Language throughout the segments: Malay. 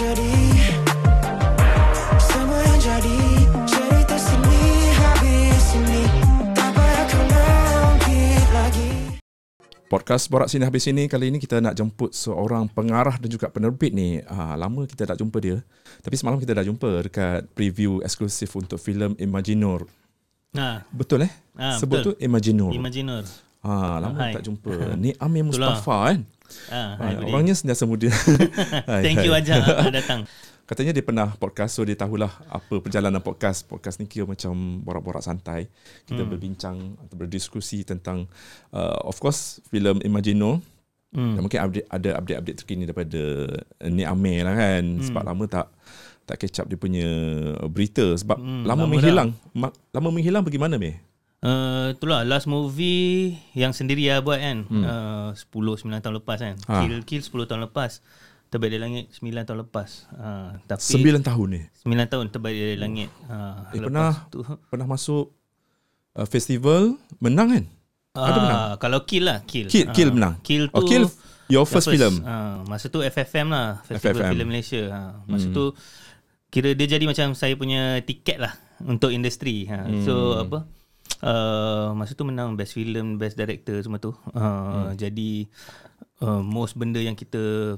jadi Semua yang jadi Cerita sini habis sini Tak payah kau lagi Podcast Borak Sini Habis Ini kali ini kita nak jemput seorang pengarah dan juga penerbit ni. Ah, lama kita tak jumpa dia. Tapi semalam kita dah jumpa dekat preview eksklusif untuk filem Imaginor. Ha, Betul eh? Ah, Sebut betul. tu Imaginor. Imaginor. Ah, lama Hai. tak jumpa. Ni Amir Mustafa kan? Ha, Ah, hai, Budi. orangnya sentiasa muda. Hai, Thank you hai. Aja dah datang. Katanya dia pernah podcast so dia tahulah apa perjalanan podcast. Podcast ni kira macam borak-borak santai. Kita hmm. berbincang atau berdiskusi tentang uh, of course filem Imagino. Hmm. Dan mungkin update, ada update-update terkini daripada Ni Amir lah kan. Hmm. Sebab lama tak tak catch up dia punya berita sebab hmm, lama, lama menghilang. Ma- lama menghilang bagaimana Mir? Uh, itulah last movie yang sendiri saya buat kan. Hmm. Uh, 10 9 tahun lepas kan. Ha. Kill Kill 10 tahun lepas. Terbaik dari langit 9 tahun lepas. Uh, tapi Sembilan tahun ni. 9 tahun terbaik dari langit. Uh, Eh, pernah tu pernah masuk uh, festival menang kan? Ada Ah, menang? Kalau Kill lah Kill Kill- Ah, Kill menang? Kill Oh, tu Kill your first film? Ah, Masa tu FFM lah Festival FFM. Film Malaysia ha. Masa hmm. tu Kira dia jadi macam Saya punya tiket lah Untuk industri ha. hmm. So apa uh, Masa tu menang Best Film Best Director Semua tu uh, hmm. Jadi uh, Most benda yang kita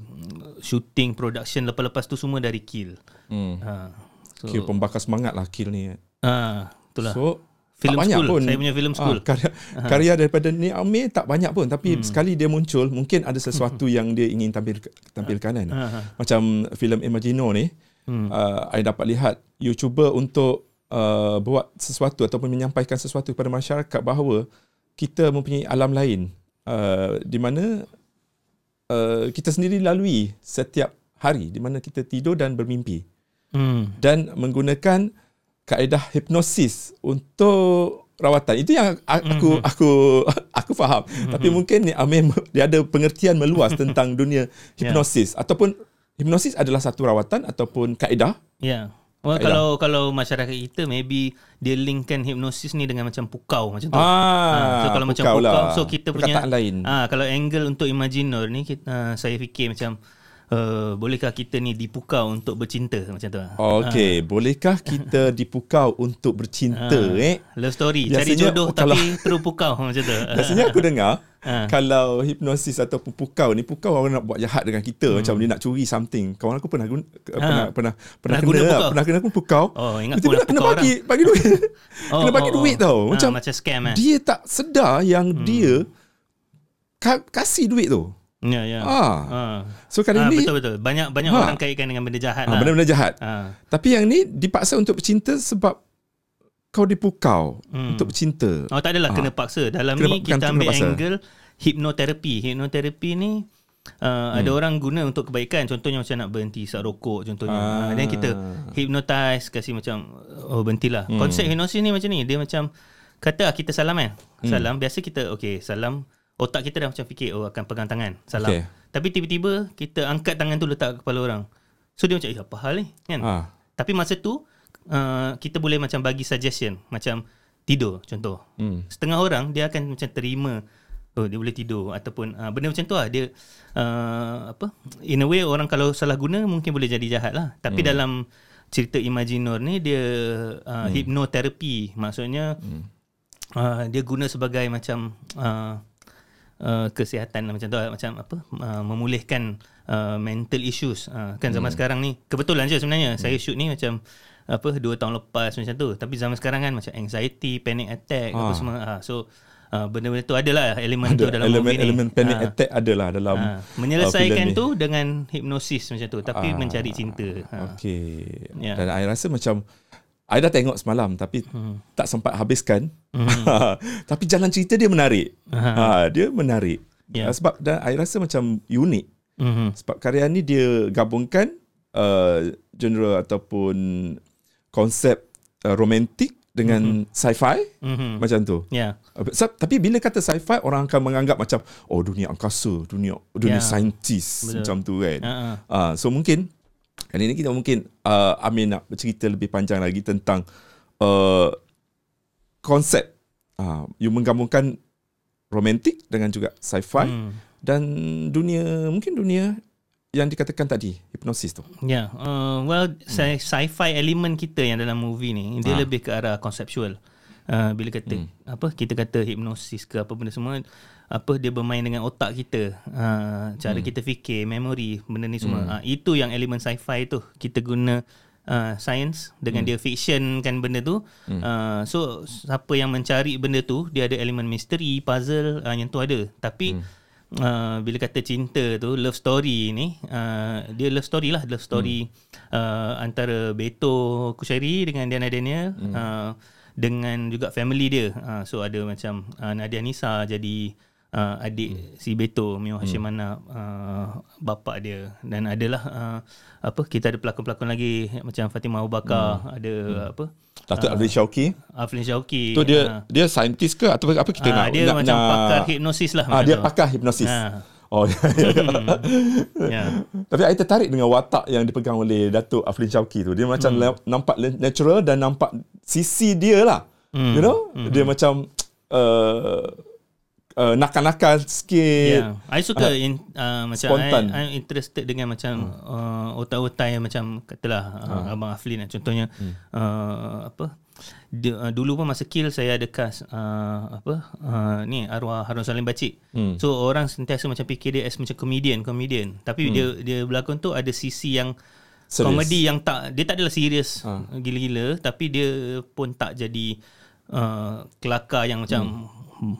Shooting Production Lepas-lepas tu Semua dari Kill Hmm. ha. So Kill pembakar semangat lah Kill ni. ah, Itulah So Film tak banyak school. pun. Saya punya film school. Ah, karya, karya daripada Ni Amir tak banyak pun tapi hmm. sekali dia muncul mungkin ada sesuatu yang dia ingin tampil tampilkan kan. Ah, Macam filem Imagino ni hmm. uh, I dapat lihat you cuba untuk uh, buat sesuatu ataupun menyampaikan sesuatu kepada masyarakat bahawa kita mempunyai alam lain uh, di mana uh, kita sendiri lalui setiap hari di mana kita tidur dan bermimpi hmm. dan menggunakan kaedah hipnosis untuk rawatan. Itu yang aku mm-hmm. aku aku faham. Mm-hmm. Tapi mungkin ni Amir dia ada pengertian meluas tentang dunia hipnosis yeah. ataupun hipnosis adalah satu rawatan ataupun kaedah. Ya. Yeah. Well, kalau kalau masyarakat kita maybe dia linkkan hipnosis ni dengan macam pukau macam tu. Ah, so kalau macam pukau lah. so kita punya lain. Ah kalau angle untuk imaginor ni kita, uh, saya fikir macam uh, bolehkah kita ni dipukau untuk bercinta macam tu. ah. Okey, bolehkah kita dipukau untuk bercinta eh? Love story, cari Biasanya jodoh kalau- tapi terus pukau macam tu. Biasanya aku dengar Ah. kalau hipnosis ataupun pukau ni pukau orang nak buat jahat dengan kita hmm. macam dia nak curi something. Kawan aku pernah guna, pernah pernah pernah Pernah kena guna lah, pukau? pernah kena pun pukau. Oh, ingat pun kena pukau bagi bagi duit. Oh, kena bagi oh, duit oh. tau. Ah, Macam macam scam, eh? Dia tak sedar yang hmm. dia ka- kasih duit tu. Ya, ya. Ah. Ah. So kali Ah, ni betul betul. Banyak banyak Ha. orang kaitkan dengan benda jahat ah, lah. benda-benda jahat. Ah. Tapi yang ni dipaksa untuk bercinta sebab kau dipukau Hmm. untuk bercinta. Oh tak adalah Ah. kena paksa. Dalam Kena- ni kita kena ambil paksa. angle hipnoterapi. Hipnoterapi ni uh, hmm. ada orang guna untuk kebaikan. Contohnya macam nak berhenti isap rokok contohnya. Ah. Ah. Dan kita hypnotize kasih macam oh berhentilah. Hmm. Konsep hipnosis ni macam ni. Dia macam kata ah, kita salam kan. Hmm. Salam biasa kita okey salam otak kita dah macam fikir oh akan pegang tangan. Salam. Okey. Tapi tiba-tiba kita angkat tangan tu letak ke kepala orang. So dia macam eh apa hal ni kan. Ah. Tapi masa tu uh, kita boleh macam bagi suggestion macam tidur contoh. Hmm. Setengah orang dia akan macam terima oh dia boleh tidur ataupun uh, benda macam tu lah dia uh, apa in a way orang kalau salah guna mungkin boleh jadi jahat lah. Tapi hmm. dalam cerita Imaginor ni dia uh, hmm. hipnoterapi maksudnya hmm. uh, dia guna sebagai macam uh, uh, kesihatan macam tu lah. macam apa uh, memulihkan uh, mental issues uh, kan zaman hmm. sekarang ni kebetulan je sebenarnya hmm. saya shoot ni macam apa dua tahun lepas macam tu tapi zaman sekarang kan macam anxiety panic attack apa Ah. semua uh, so uh, benda-benda tu adalah elemen tu Ada dalam movie ni elemen-elemen panic Ah. attack adalah dalam uh, menyelesaikan ni. tu dengan hipnosis macam tu tapi Ah, mencari cinta ha. Okey. Ya. Dan I rasa macam I dah tengok semalam tapi hmm. tak sempat habiskan. Hmm. tapi jalan cerita dia menarik. ha, dia menarik. Ya. Yeah. Sebab dan I rasa macam unik. Mhm. Sebab karya ni dia gabungkan uh, genre ataupun konsep uh, romantik dengan mm-hmm. sci-fi Mhm. macam tu. Uh, Sebab, tapi bila kata sci-fi orang akan menganggap macam oh dunia angkasa, dunia dunia Ya. saintis Betul. macam tu kan. Ha. Uh, so mungkin kali ni kita mungkin uh, Amin nak bercerita lebih panjang lagi tentang uh, konsep uh, you menggabungkan romantik dengan juga sci-fi Hmm. dan dunia mungkin dunia yang dikatakan tadi hipnosis tu? Ya, yeah, uh, well, hmm. sci-fi element kita yang dalam movie ni dia Ah. lebih ke arah conceptual. Uh, bila kata hmm. apa kita kata hipnosis ke apa benda semua apa dia bermain dengan otak kita. Uh, cara hmm. kita fikir, memori, benda ni semua. Hmm. Uh, itu yang elemen sci-fi tu. Kita guna uh, science dengan hmm. dia fiction kan benda tu. Hmm. Uh, so siapa yang mencari benda tu dia ada elemen misteri, puzzle uh, yang tu ada. Tapi hmm. Uh, bila kata cinta tu love story ni uh, dia love story lah love story hmm. uh, antara Beto Kushairi dengan Diana Daniel hmm. uh, dengan juga family dia uh, so ada macam uh, Nadia Nisa jadi uh, adik hmm. si Beto Mio Hashimana uh, bapa dia dan adalah uh, apa kita ada pelakon-pelakon lagi macam Fatimah Abu Bakar hmm. ada hmm. apa Datuk uh, Afrin Syauqi. Aflin Syauqi Tu dia uh, dia saintis ke atau apa kita Ah, nak dia nak, macam nak, pakar hipnosis lah Ah macam dia tu. pakar hipnosis. Ah. Oh ya. ya. ya Tapi saya tertarik dengan watak yang dipegang oleh Datuk Afrin Syauqi tu. Dia macam hmm. nampak natural dan nampak sisi dia lah. Hmm. You know? Hmm. Dia macam uh, uh, nakal-nakal sikit. Yeah, I suka in, uh, macam Spontan. I, I'm interested dengan macam hmm. uh, otak-otak yang macam katalah uh, abang Aflin lah contohnya hmm. uh, apa dia, uh, dulu pun masa kill saya ada cast uh, apa uh, ni arwah Harun Salim Bacik. Hmm. So orang sentiasa macam fikir dia as macam comedian, comedian. Tapi Hmm. dia dia berlakon tu ada sisi yang Serius. komedi yang tak dia tak adalah serius Ha. gila-gila tapi dia pun tak jadi uh, kelakar yang macam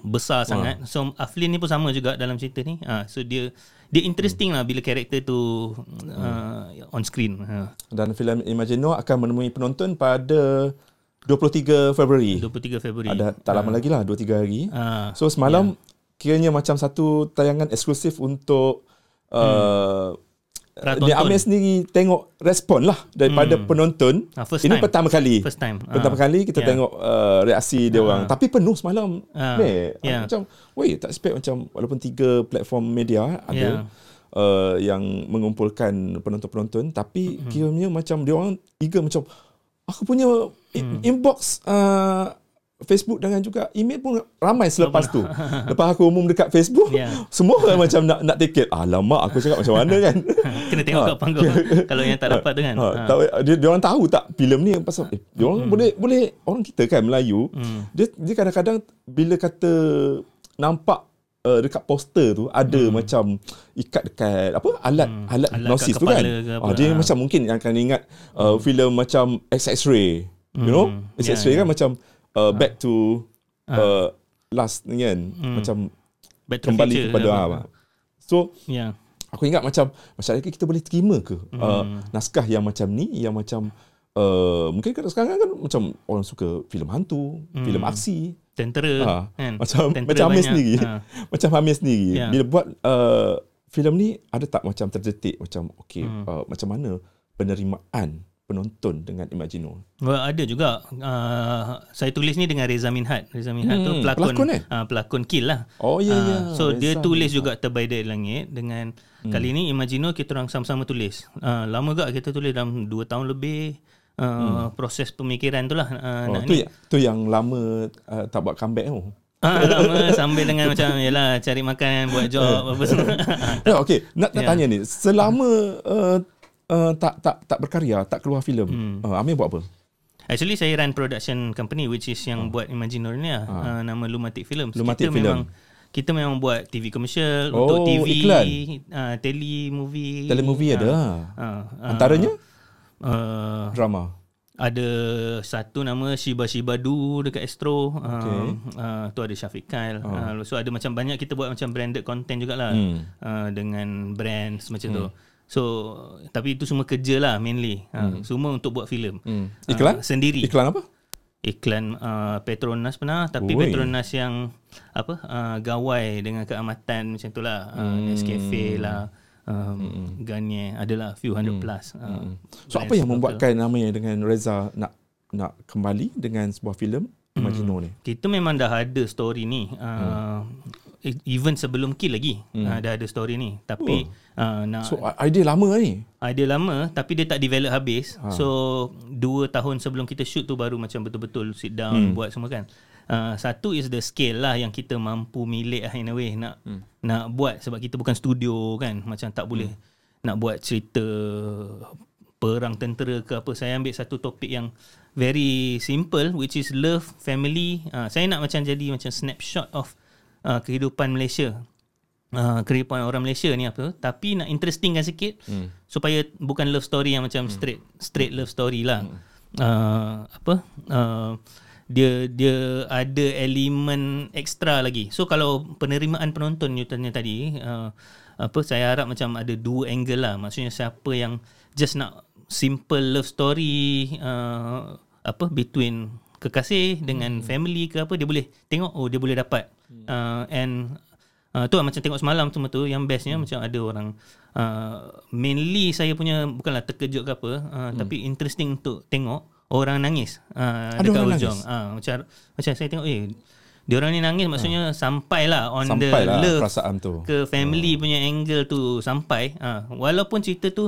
besar sangat. So Aflin ni pun sama juga dalam cerita ni. Ha, so dia dia interesting lah bila karakter tu uh, on screen. Ha. Dan filem Imagino akan menemui penonton pada 23 Februari. 23 Februari. Ada tak lama lagi lah 2 3 hari. Ha. So semalam kiranya macam satu tayangan eksklusif untuk uh, Ratonton. Dia Amir sendiri tengok respon lah daripada Hmm. penonton. Ah, first Ini time. pertama kali. First time. Pertama Ah. kali kita Yeah. tengok uh, reaksi dia orang. Tapi penuh semalam. Meh. Aku Yeah. Macam, weh tak expect macam walaupun tiga platform media ada Yeah. uh, yang mengumpulkan penonton-penonton. Tapi Mm-hmm. kiranya macam dia orang eager macam aku punya i- Mm. inbox uh, Facebook dengan juga email pun ramai selepas tu. Lepas aku umum dekat Facebook, Yeah. semua orang macam nak nak tiket. Alamak, aku cakap macam mana kan? Kena tengok Ha. kat panggung kalau yang tak dapat tu kan. Ha, Ha. tahu, dia, dia orang tahu tak filem ni pasal eh, dia orang boleh boleh orang kita kan Melayu Hmm. dia dia kadang-kadang bila kata nampak uh, dekat poster tu ada macam ikat dekat apa alat Hmm. alat Alat hipnosis tu kan ke apa. ah, dia Ha. macam mungkin akan ingat uh, filem macam X-ray you know Hmm. X-ray Ya, kan macam uh, back to Ha. uh, last ni kan Hmm. macam Back to kembali future kepada ke apa. apa. so Ya. Aku ingat macam masyarakat kita boleh terima ke hmm. uh, naskah yang macam ni yang macam uh, mungkin kan sekarang kan macam orang suka filem hantu, hmm. filem aksi. Tentera Ha, kan. macam Tentera macam Amir sendiri. Ha. macam Amir sendiri Ya. bila buat uh, filem ni ada tak macam terdetik macam okey hmm. uh, macam mana penerimaan penonton dengan Imagino? Well, ada juga uh, saya tulis ni dengan Reza Minhat. Reza Minhat Hmm, tu pelakon pelakon, eh? uh, pelakon Kill lah. Oh ya Ah, ya. So dia Reza tulis Minhat. juga Terbaik dari Langit dengan hmm. kali ni Imagino kita orang sama-sama tulis. Uh, lama juga kita tulis dalam 2 tahun lebih uh, hmm. proses pemikiran tu lah uh, Oh, nak tu ni. yang, tu yang lama uh, tak buat comeback tu. Ah, lama sambil dengan macam yalah cari makan buat job apa semua. Ya, okey. Nak, nak Ya. tanya ni, selama uh, uh, tak tak tak berkarya, tak keluar filem, Hmm. uh, Amir buat apa? Actually saya run production company which is yang buat Imagino ni lah. Uh, nama Lumatic Films. Ah. Lumatic kita Film. memang kita memang buat TV commercial Oh, untuk TV, iklan. uh, tele movie. Telemovie Ah, ada. ah, ah, Antaranya uh, drama. ada satu nama Shiba Shiba Du dekat Astro. Okay. Uh, uh, tu ada Syafiq Kyle. Oh. Uh, so ada macam banyak kita buat macam branded content jugalah Hmm. uh, dengan brand semacam tu. So tapi itu semua kerja lah mainly. Uh, semua untuk buat filem. Hmm. Ah, Iklan? sendiri. Iklan apa? Iklan uh, Petronas pernah tapi Oi. Petronas yang apa uh, gawai dengan keamatan macam tu lah. Uh, Hmm. Nescafe lah. Um, Garnier adalah few hundred plus. Uh, So apa yang membuatkan Amir dengan Reza nak nak kembali dengan sebuah filem Imagino ni? Kita memang dah ada story ni. Uh, e- Even sebelum Kill lagi uh, dah ada story ni. Tapi uh, nak So idea lama ni. idea lama tapi dia tak develop habis. Ha. So dua tahun sebelum kita shoot tu baru macam betul-betul sit down buat semua kan. Uh, satu is the scale lah yang kita mampu milik lah in a way nak nak buat sebab kita bukan studio kan macam tak boleh nak buat cerita perang tentera ke apa saya ambil satu topik yang very simple which is love family uh, saya nak macam jadi macam snapshot of uh, kehidupan Malaysia uh, kehidupan orang Malaysia ni apa tapi nak interestingkan sikit hmm. supaya bukan love story yang macam straight straight love story lah hmm. uh, apa uh, dia dia ada elemen extra lagi so kalau penerimaan penonton you tanya tadi uh, apa saya harap macam ada dua angle lah maksudnya siapa yang just nak simple love story uh, apa between kekasih dengan hmm. family ke apa dia boleh tengok oh dia boleh dapat hmm. Uh, and uh, tu lah, macam tengok semalam tu tu yang bestnya hmm. macam ada orang uh, mainly saya punya bukanlah terkejut ke apa uh, hmm. tapi interesting untuk tengok orang nangis uh, Ada dekat orang ujung nangis? uh, macam macam saya tengok eh dia orang ni nangis maksudnya sampailah on the Sampai lah love perasaan tu. ke family punya angle tu sampai uh, walaupun cerita tu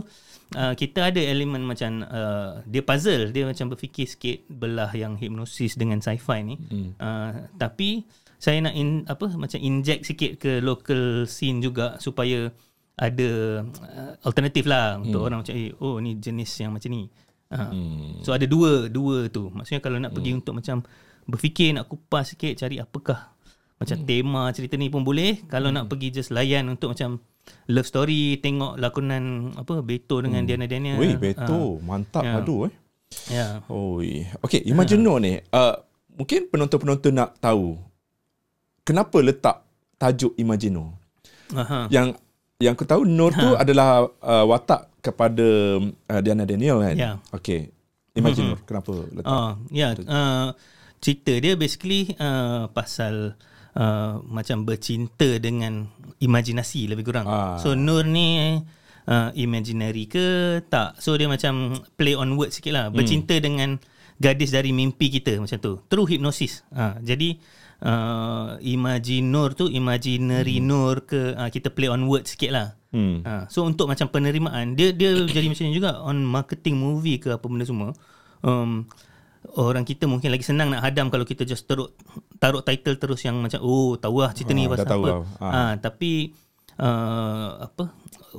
uh, kita ada elemen macam uh, dia puzzle dia macam berfikir sikit belah yang hipnosis dengan sci-fi ni Hmm. uh, tapi saya nak in, apa macam inject sikit ke local scene juga supaya ada uh, alternatif lah untuk orang macam eh, oh ni jenis yang macam ni uh, Hmm. so ada dua dua tu maksudnya kalau nak pergi untuk macam berfikir nak kupas sikit cari apakah macam Hmm. tema cerita ni pun boleh kalau nak pergi just layan untuk macam love story tengok lakonan apa Beto dengan Diana Daniel Hmm. Weh, Beto. Mantap Ya. padu eh. ya Oi. Okay, Imagino ni. Uh, mungkin penonton-penonton nak tahu kenapa letak tajuk Imagino. aha Yang yang aku tahu Nur tu adalah uh, watak kepada uh, Diana Daniel kan. Ya. Okay. Imagino kenapa letak. Oh, ya. Uh, cerita dia basically uh, pasal uh, macam bercinta dengan imajinasi lebih kurang. Ah. So Nur ni uh, imaginary ke tak? So dia macam play on words sikit lah. Bercinta dengan gadis dari mimpi kita macam tu. Through hypnosis. Uh, jadi uh, imagine Nur tu imaginary Nur ke uh, kita play on words sikit lah. Hmm. Ha, so untuk macam penerimaan dia dia jadi macam ni juga on marketing movie ke apa benda semua. Um, orang kita mungkin lagi senang nak hadam kalau kita just taruh taruh title terus yang macam oh tahu lah cerita ni dah pasal apa. lah. Ah. Ha, tapi uh, apa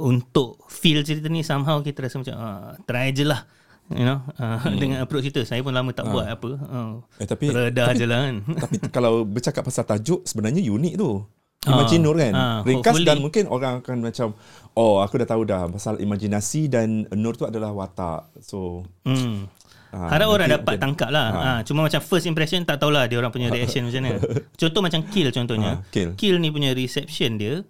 untuk feel cerita ni somehow kita rasa macam uh, try je lah. You know uh, hmm. dengan approach kita saya pun lama tak buat apa. Uh, Eh, tapi- redah tapi- je lah kan. Tapi kalau bercakap pasal tajuk sebenarnya unik tu. Imagine Nur kan. ah, Ringkas hopefully. dan mungkin orang akan macam oh aku dah tahu dah pasal imajinasi dan Nur tu adalah watak. So Hmm. Ah, Harap orang dapat mungkin- tangkap lah. Ha. cuma macam first impression tak tahulah dia orang punya reaction macam mana. Contoh macam Kill contohnya. Ha, Kill. Kill ni punya reception dia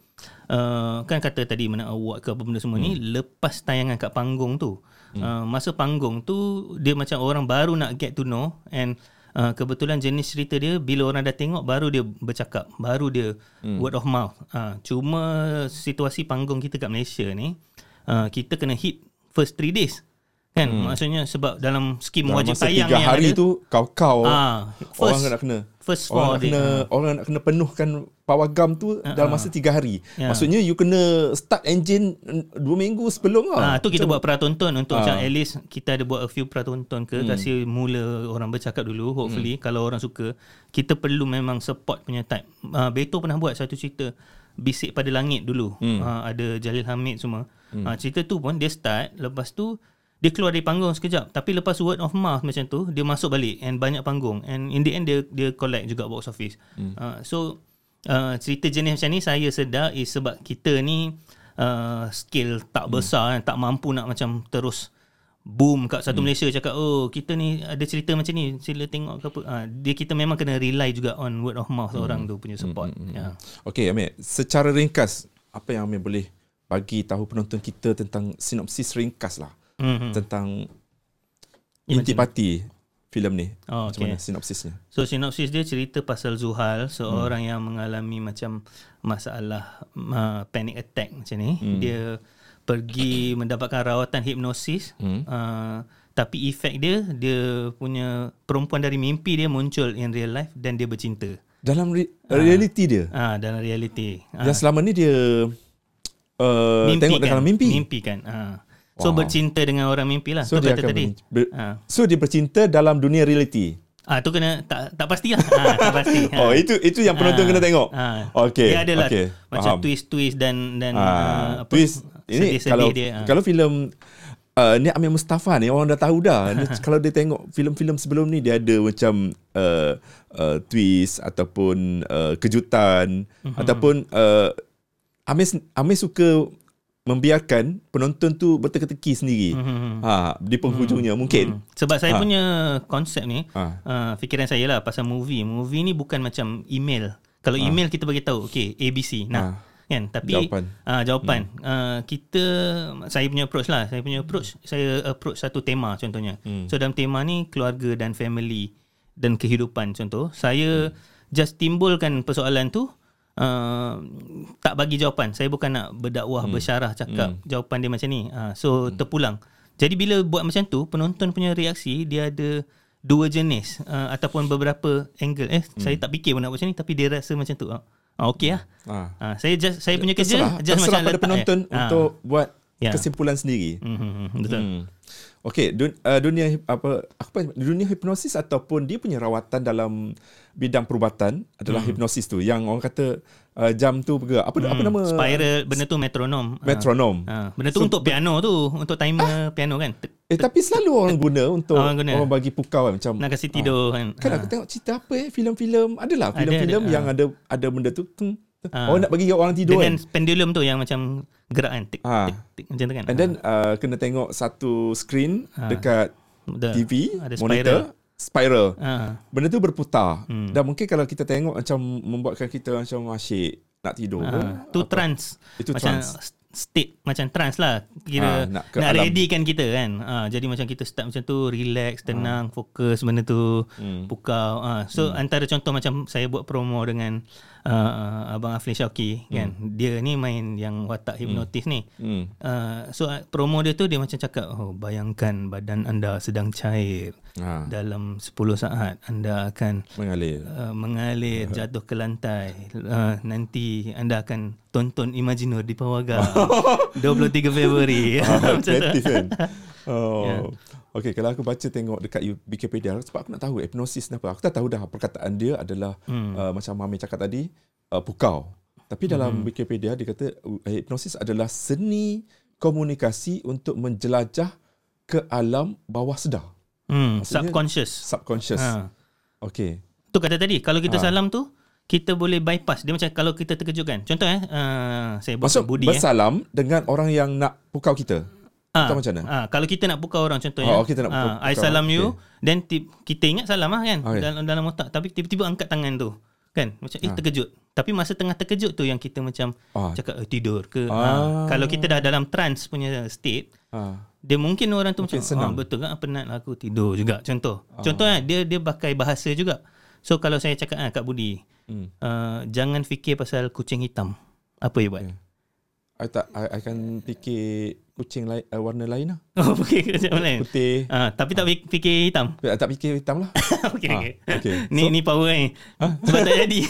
uh, kan kata tadi menang award ke apa benda semua ni lepas tayangan kat panggung tu. Uh, masa panggung tu dia macam orang baru nak get to know and Uh, kebetulan jenis cerita dia bila orang dah tengok baru dia bercakap baru dia hmm. word of mouth. Uh, cuma situasi panggung kita kat Malaysia ni uh, kita kena hit first 3 days kan? Hmm. maksudnya sebab dalam skim dalam wajib masa tayang tiga hari ada, tu kau-kau Ah, orang first- nak kena first orang four nak day. kena orang nak kena penuhkan pawagam tu dalam masa tiga hari. Ya. Maksudnya you kena start engine mm, dua minggu sebelum Ah, lah. tu kita buat pratonton untuk Ah. macam at least kita ada buat a few pratonton ke hmm. kasi mula orang bercakap dulu hopefully hmm. kalau orang suka kita perlu memang support punya type. Uh, Beto pernah buat satu cerita Bisik pada langit dulu. Hmm. Uh, ada Jalil Hamid semua. Hmm. Uh, cerita tu pun dia start lepas tu dia keluar dari panggung sekejap tapi lepas word of mouth macam tu dia masuk balik and banyak panggung and in the end dia dia collect juga box office. Hmm. Uh, so uh, cerita jenis macam ni saya sedar is sebab kita ni uh, skill tak besar hmm. tak mampu nak macam terus boom kat satu hmm. Malaysia cakap oh kita ni ada cerita macam ni sila tengok ke apa uh, dia kita memang kena rely juga on word of mouth hmm. orang tu punya support hmm. ya Okey Amir, secara ringkas apa yang Amir boleh bagi tahu penonton kita tentang sinopsis ringkas lah hmm. tentang intipati filem ni. Oh, Macam okey. mana sinopsisnya? So sinopsis dia cerita pasal Zuhal seorang hmm. yang mengalami macam masalah uh, panic attack macam ni. Hmm. Dia pergi mendapatkan rawatan hipnosis. Hmm. Uh, tapi efek dia dia punya perempuan dari mimpi dia muncul in real life dan dia bercinta. Dalam re- reality dia. Ah dalam reality. Ah, Yang selama ni dia uh, tengok kan? dalam mimpi. Mimpi kan. Ah. So Wow. bercinta dengan orang mimpi lah. So dia kata tadi. ber- Ah. So dia bercinta dalam dunia reality. Ah tu kena tak tak pastilah. ah tak pasti. Oh itu itu yang penonton Ah, kena tengok. ah. Okey. Dia adalah okey, macam faham. twist-twist dan dan ah, apa twist ini kalau dia, ah. kalau filem uh, ni Amir Mustafa ni orang dah tahu dah. Ni, kalau dia tengok filem-filem sebelum ni dia ada macam uh, uh, twist ataupun uh, kejutan Mhm. ataupun uh, Amir Amir suka membiarkan penonton tu berteka-teki sendiri. Mhm. Ha di penghujungnya mungkin. Hmm. Sebab saya Ah. punya konsep ni, Ah. uh, fikiran saya lah pasal movie. Movie ni bukan macam email. Kalau email kita bagi tahu, okay, ABC. Nah, Ah. kan? Tapi Jawapan. Ah jawapan. Uh, kita saya punya approach lah. Saya punya approach, saya approach satu tema contohnya. Hmm. So dalam tema ni keluarga dan family dan kehidupan contoh. Saya just timbulkan persoalan tu Uh, tak bagi jawapan. Saya bukan nak berdakwah, hmm. bersyarah cakap hmm. jawapan dia macam ni. Uh, so hmm. terpulang. Jadi bila buat macam tu, penonton punya reaksi dia ada dua jenis uh, ataupun beberapa angle. Eh, hmm. saya tak fikir pun nak buat macam ni tapi dia rasa macam tu. Ah, uh, okey lah. Ah. Uh, saya just saya punya kerja Terserah, just terserah macam pada letak, penonton eh. Ah. untuk buat Ya. kesimpulan sendiri. Hmm, hmm, hmm, betul. Hmm. Okey, dun, uh, dunia apa apa dunia hipnosis ataupun dia punya rawatan dalam bidang perubatan adalah hmm. hipnosis tu yang orang kata uh, jam tu bergerak. Apa apa nama Spiral benda tu metronom. Ah. metronom. Ha, benda tu So, untuk piano tu, untuk timer piano kan. Eh tapi selalu orang guna untuk Orang guna. orang bagi pukau kan macam Nak kasi tidur kan. Kan Ha. aku tengok cerita apa eh filem-filem adalah Ada, filem-filem ada, yang ah. ada ada benda tu tung, Ah. orang nak bagi orang tidur Dengan kan. pendulum tu yang macam gerak kan. Tik, Ha. tik, tik, macam tu kan. And then uh, kena tengok satu screen Ah. dekat Betul. TV Ada monitor spiral. Ha. Benda tu berputar. Hmm. Dan mungkin kalau kita tengok macam membuatkan kita macam asyik nak tidur. Ha. Tu Apa? trance. Itu macam trance. state macam trance lah. Ha, Kira nak nak, ke nak alam. ready kan kita kan. Ha, jadi macam kita start macam tu relax, tenang, fokus benda tu. Hmm. Pukau. Ha. So antara contoh macam saya buat promo dengan uh, Abang Aflin Syauki kan. Dia ni main yang watak hipnotis ni. Hmm. Uh, so uh, promo dia tu dia macam cakap oh bayangkan badan anda sedang cair Ha. dalam 10 saat anda akan Mengalir. uh, mengalir jatuh ke lantai uh, nanti anda akan tonton Imaginor di Pawaga 23 Februari Ah, Macam tu. kan. Oh. Ya. Okay, kalau aku baca tengok dekat Wikipedia sebab aku nak tahu hipnosis ni apa. Aku tak tahu dah perkataan dia adalah Hmm. uh, macam Mami cakap tadi uh, pukau. Tapi dalam Wikipedia dia kata uh, hipnosis adalah seni komunikasi untuk menjelajah ke alam bawah sedar, hmm, Maksudnya- subconscious subconscious. ha. Okay. tu kata tadi kalau kita Ha. salam tu kita boleh bypass dia macam kalau kita terkejut kan contoh eh uh, saya buat Maksud budi eh bersalam dengan orang yang nak pukau kita. Ah, macam mana? Ah, kalau kita nak pukau orang contohnya. Oh, kita nak pukau- ah, I pukau, salam you, then tip, kita ingat salam lah kan Okey. dalam dalam otak tapi tiba-tiba angkat tangan tu. Kan? Macam eh terkejut. Tapi masa tengah terkejut tu yang kita macam Ah. cakap eh, tidur ke. Ah. Ah. kalau kita dah dalam trance punya state, Ha. dia mungkin orang tu Mungkin macam senang. ah, betul kan penat lah aku tidur juga contoh. Contohnya dia dia pakai bahasa juga. So kalau saya cakap ah Kak Budi, Hmm. uh, jangan fikir pasal kucing hitam. Apa you buat? Okay. I tak I, I akan fikir kucing lain uh, warna lain lah. Oh, fikir macam lain. Putih. Ah, tapi tak fik- fikir hitam. I tak fikir hitam lah. okey Ah, okey. okey. Ni ni power ni. Sebab tak jadi.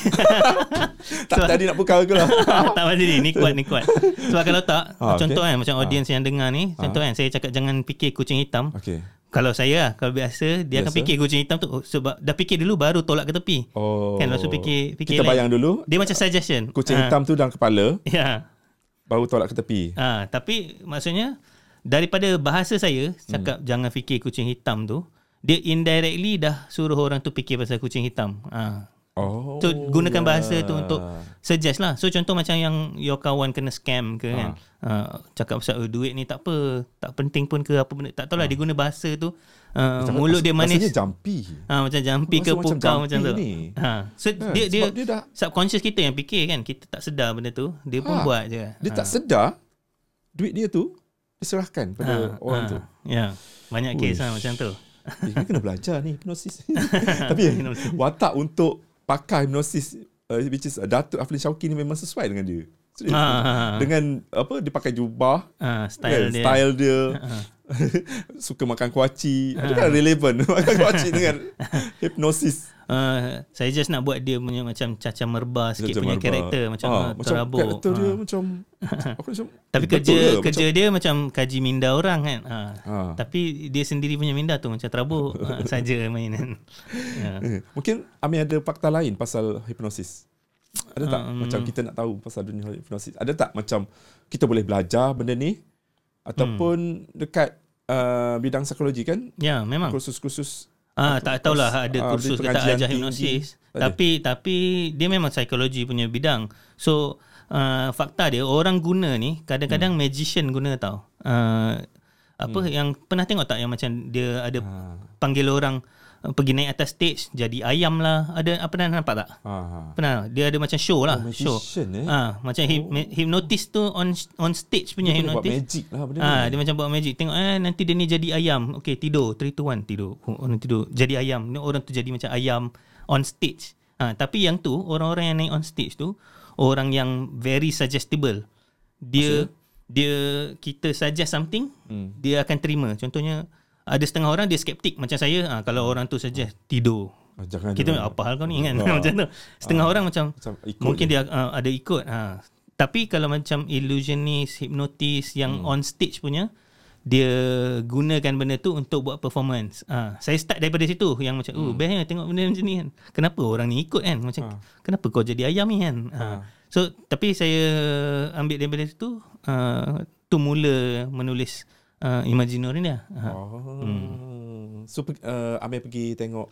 tak tadi nak pukau ke lah. tak macam ni. Ni kuat ni kuat. Sebab kalau tak, Ah, contoh okey. kan macam audience yang dengar ni, contoh kan saya cakap jangan fikir kucing hitam. Okey. Kalau saya lah, kalau biasa dia akan Biasa? fikir kucing hitam tu oh, sebab dah fikir dulu baru tolak ke tepi. Oh. Kan, tu fikir- fikir Kita lain. bayang dulu Dia macam suggestion. kucing Ah, hitam tu dalam kepala Ya. Baru tolak ke tepi. Ah, tapi maksudnya daripada bahasa saya Hmm. cakap jangan fikir kucing hitam tu, dia indirectly dah suruh orang tu fikir pasal kucing hitam. Ah. Oh. So gunakan bahasa tu untuk suggest lah. So contoh macam yang your kawan kena scam ke kan. Uh, cakap pasal oh, duit ni tak apa, tak penting pun ke apa benda. Tak tahulah dia guna bahasa tu. Uh, Macam- mulut dia Rasanya manis. jumpy. Ha, macam jampi ke macam pukau macam jampi tu. ni. Ha. So Kan? dia dia, dia dah- subconscious kita yang fikir kan. Kita tak sedar benda tu. Dia pun Ha. buat je. Dia tak sedar duit dia tu diserahkan pada Ha, orang ha. tu. Ya. Banyak kes lah macam tu. Eh, kita kena belajar ni hipnosis. Tapi watak untuk pakar hipnosis uh, which is uh, Datuk Aflin Syauki ni memang sesuai dengan dia. Serius. Ha, ha, ha. Dengan apa dia pakai jubah, Ha, kan, style dia. style dia. suka makan kuaci. Ada kan relevan makan kuaci dengan hipnosis. Uh, saya just nak buat dia punya macam caca merba sikit Macam punya marba. karakter macam Ah, ah, macam terabur. karakter dia Ah. macam aku macam Tapi kerja ke? kerja dia macam kaji minda orang kan. Ha. Ha. Tapi dia sendiri punya minda tu macam terabur ha, saja mainan. Eh, Mungkin Amir ada fakta lain pasal hipnosis. Ada tak Um, macam kita nak tahu pasal dunia hipnosis? Ada tak macam kita boleh belajar benda ni ataupun dekat uh, bidang psikologi kan Ya, memang. kursus-kursus Ah, tak tahulah ada ah, kursus beli ke tak pengajian ajar tinggi. hipnosis. Ada. Tapi tapi dia memang psikologi punya bidang. So uh, fakta dia orang guna ni kadang-kadang Hmm. magician guna tau. Uh, apa yang pernah tengok tak yang macam dia ada Ah. panggil orang uh, pergi naik atas stage jadi ayam lah. Ada apa pernah nampak tak? ha. Pernah. Dia ada macam show lah, Oh, show. eh? Ah, macam hip, hypnotis tu on on stage punya Dia boleh buat hypnotis. magic lah benda Ah, ni. dia macam buat magic. Tengok eh nanti dia ni jadi ayam. Okey, tidur. 3 2 1 tidur. Oh, Orang tidur. Jadi ayam. Ni orang tu jadi macam ayam on stage. Ah, tapi yang tu orang-orang yang naik on stage tu orang yang very suggestible. Dia dia kita suggest something, Hmm. dia akan terima. Contohnya ada setengah orang dia skeptik macam saya. Ah, kalau orang tu suggest tidur. Ah, Jangan Kita jangan. apa hal kau ni kan Ah. macam tu. Setengah orang macam Macam mungkin je. dia uh, ada ikut ha. Tapi kalau macam illusionist, hypnotist yang Hmm. on stage punya dia gunakan benda tu untuk buat performance. Ah, saya start daripada situ yang macam oh Hmm. best kan tengok benda macam ni kan. Kenapa orang ni ikut kan? Macam Ah. kenapa kau jadi ayam ni kan? Ah. So tapi saya ambil daripada situ uh, tu mula menulis uh, Imaginary ni lah. Ah. Oh. So pergi- uh, Amir pergi tengok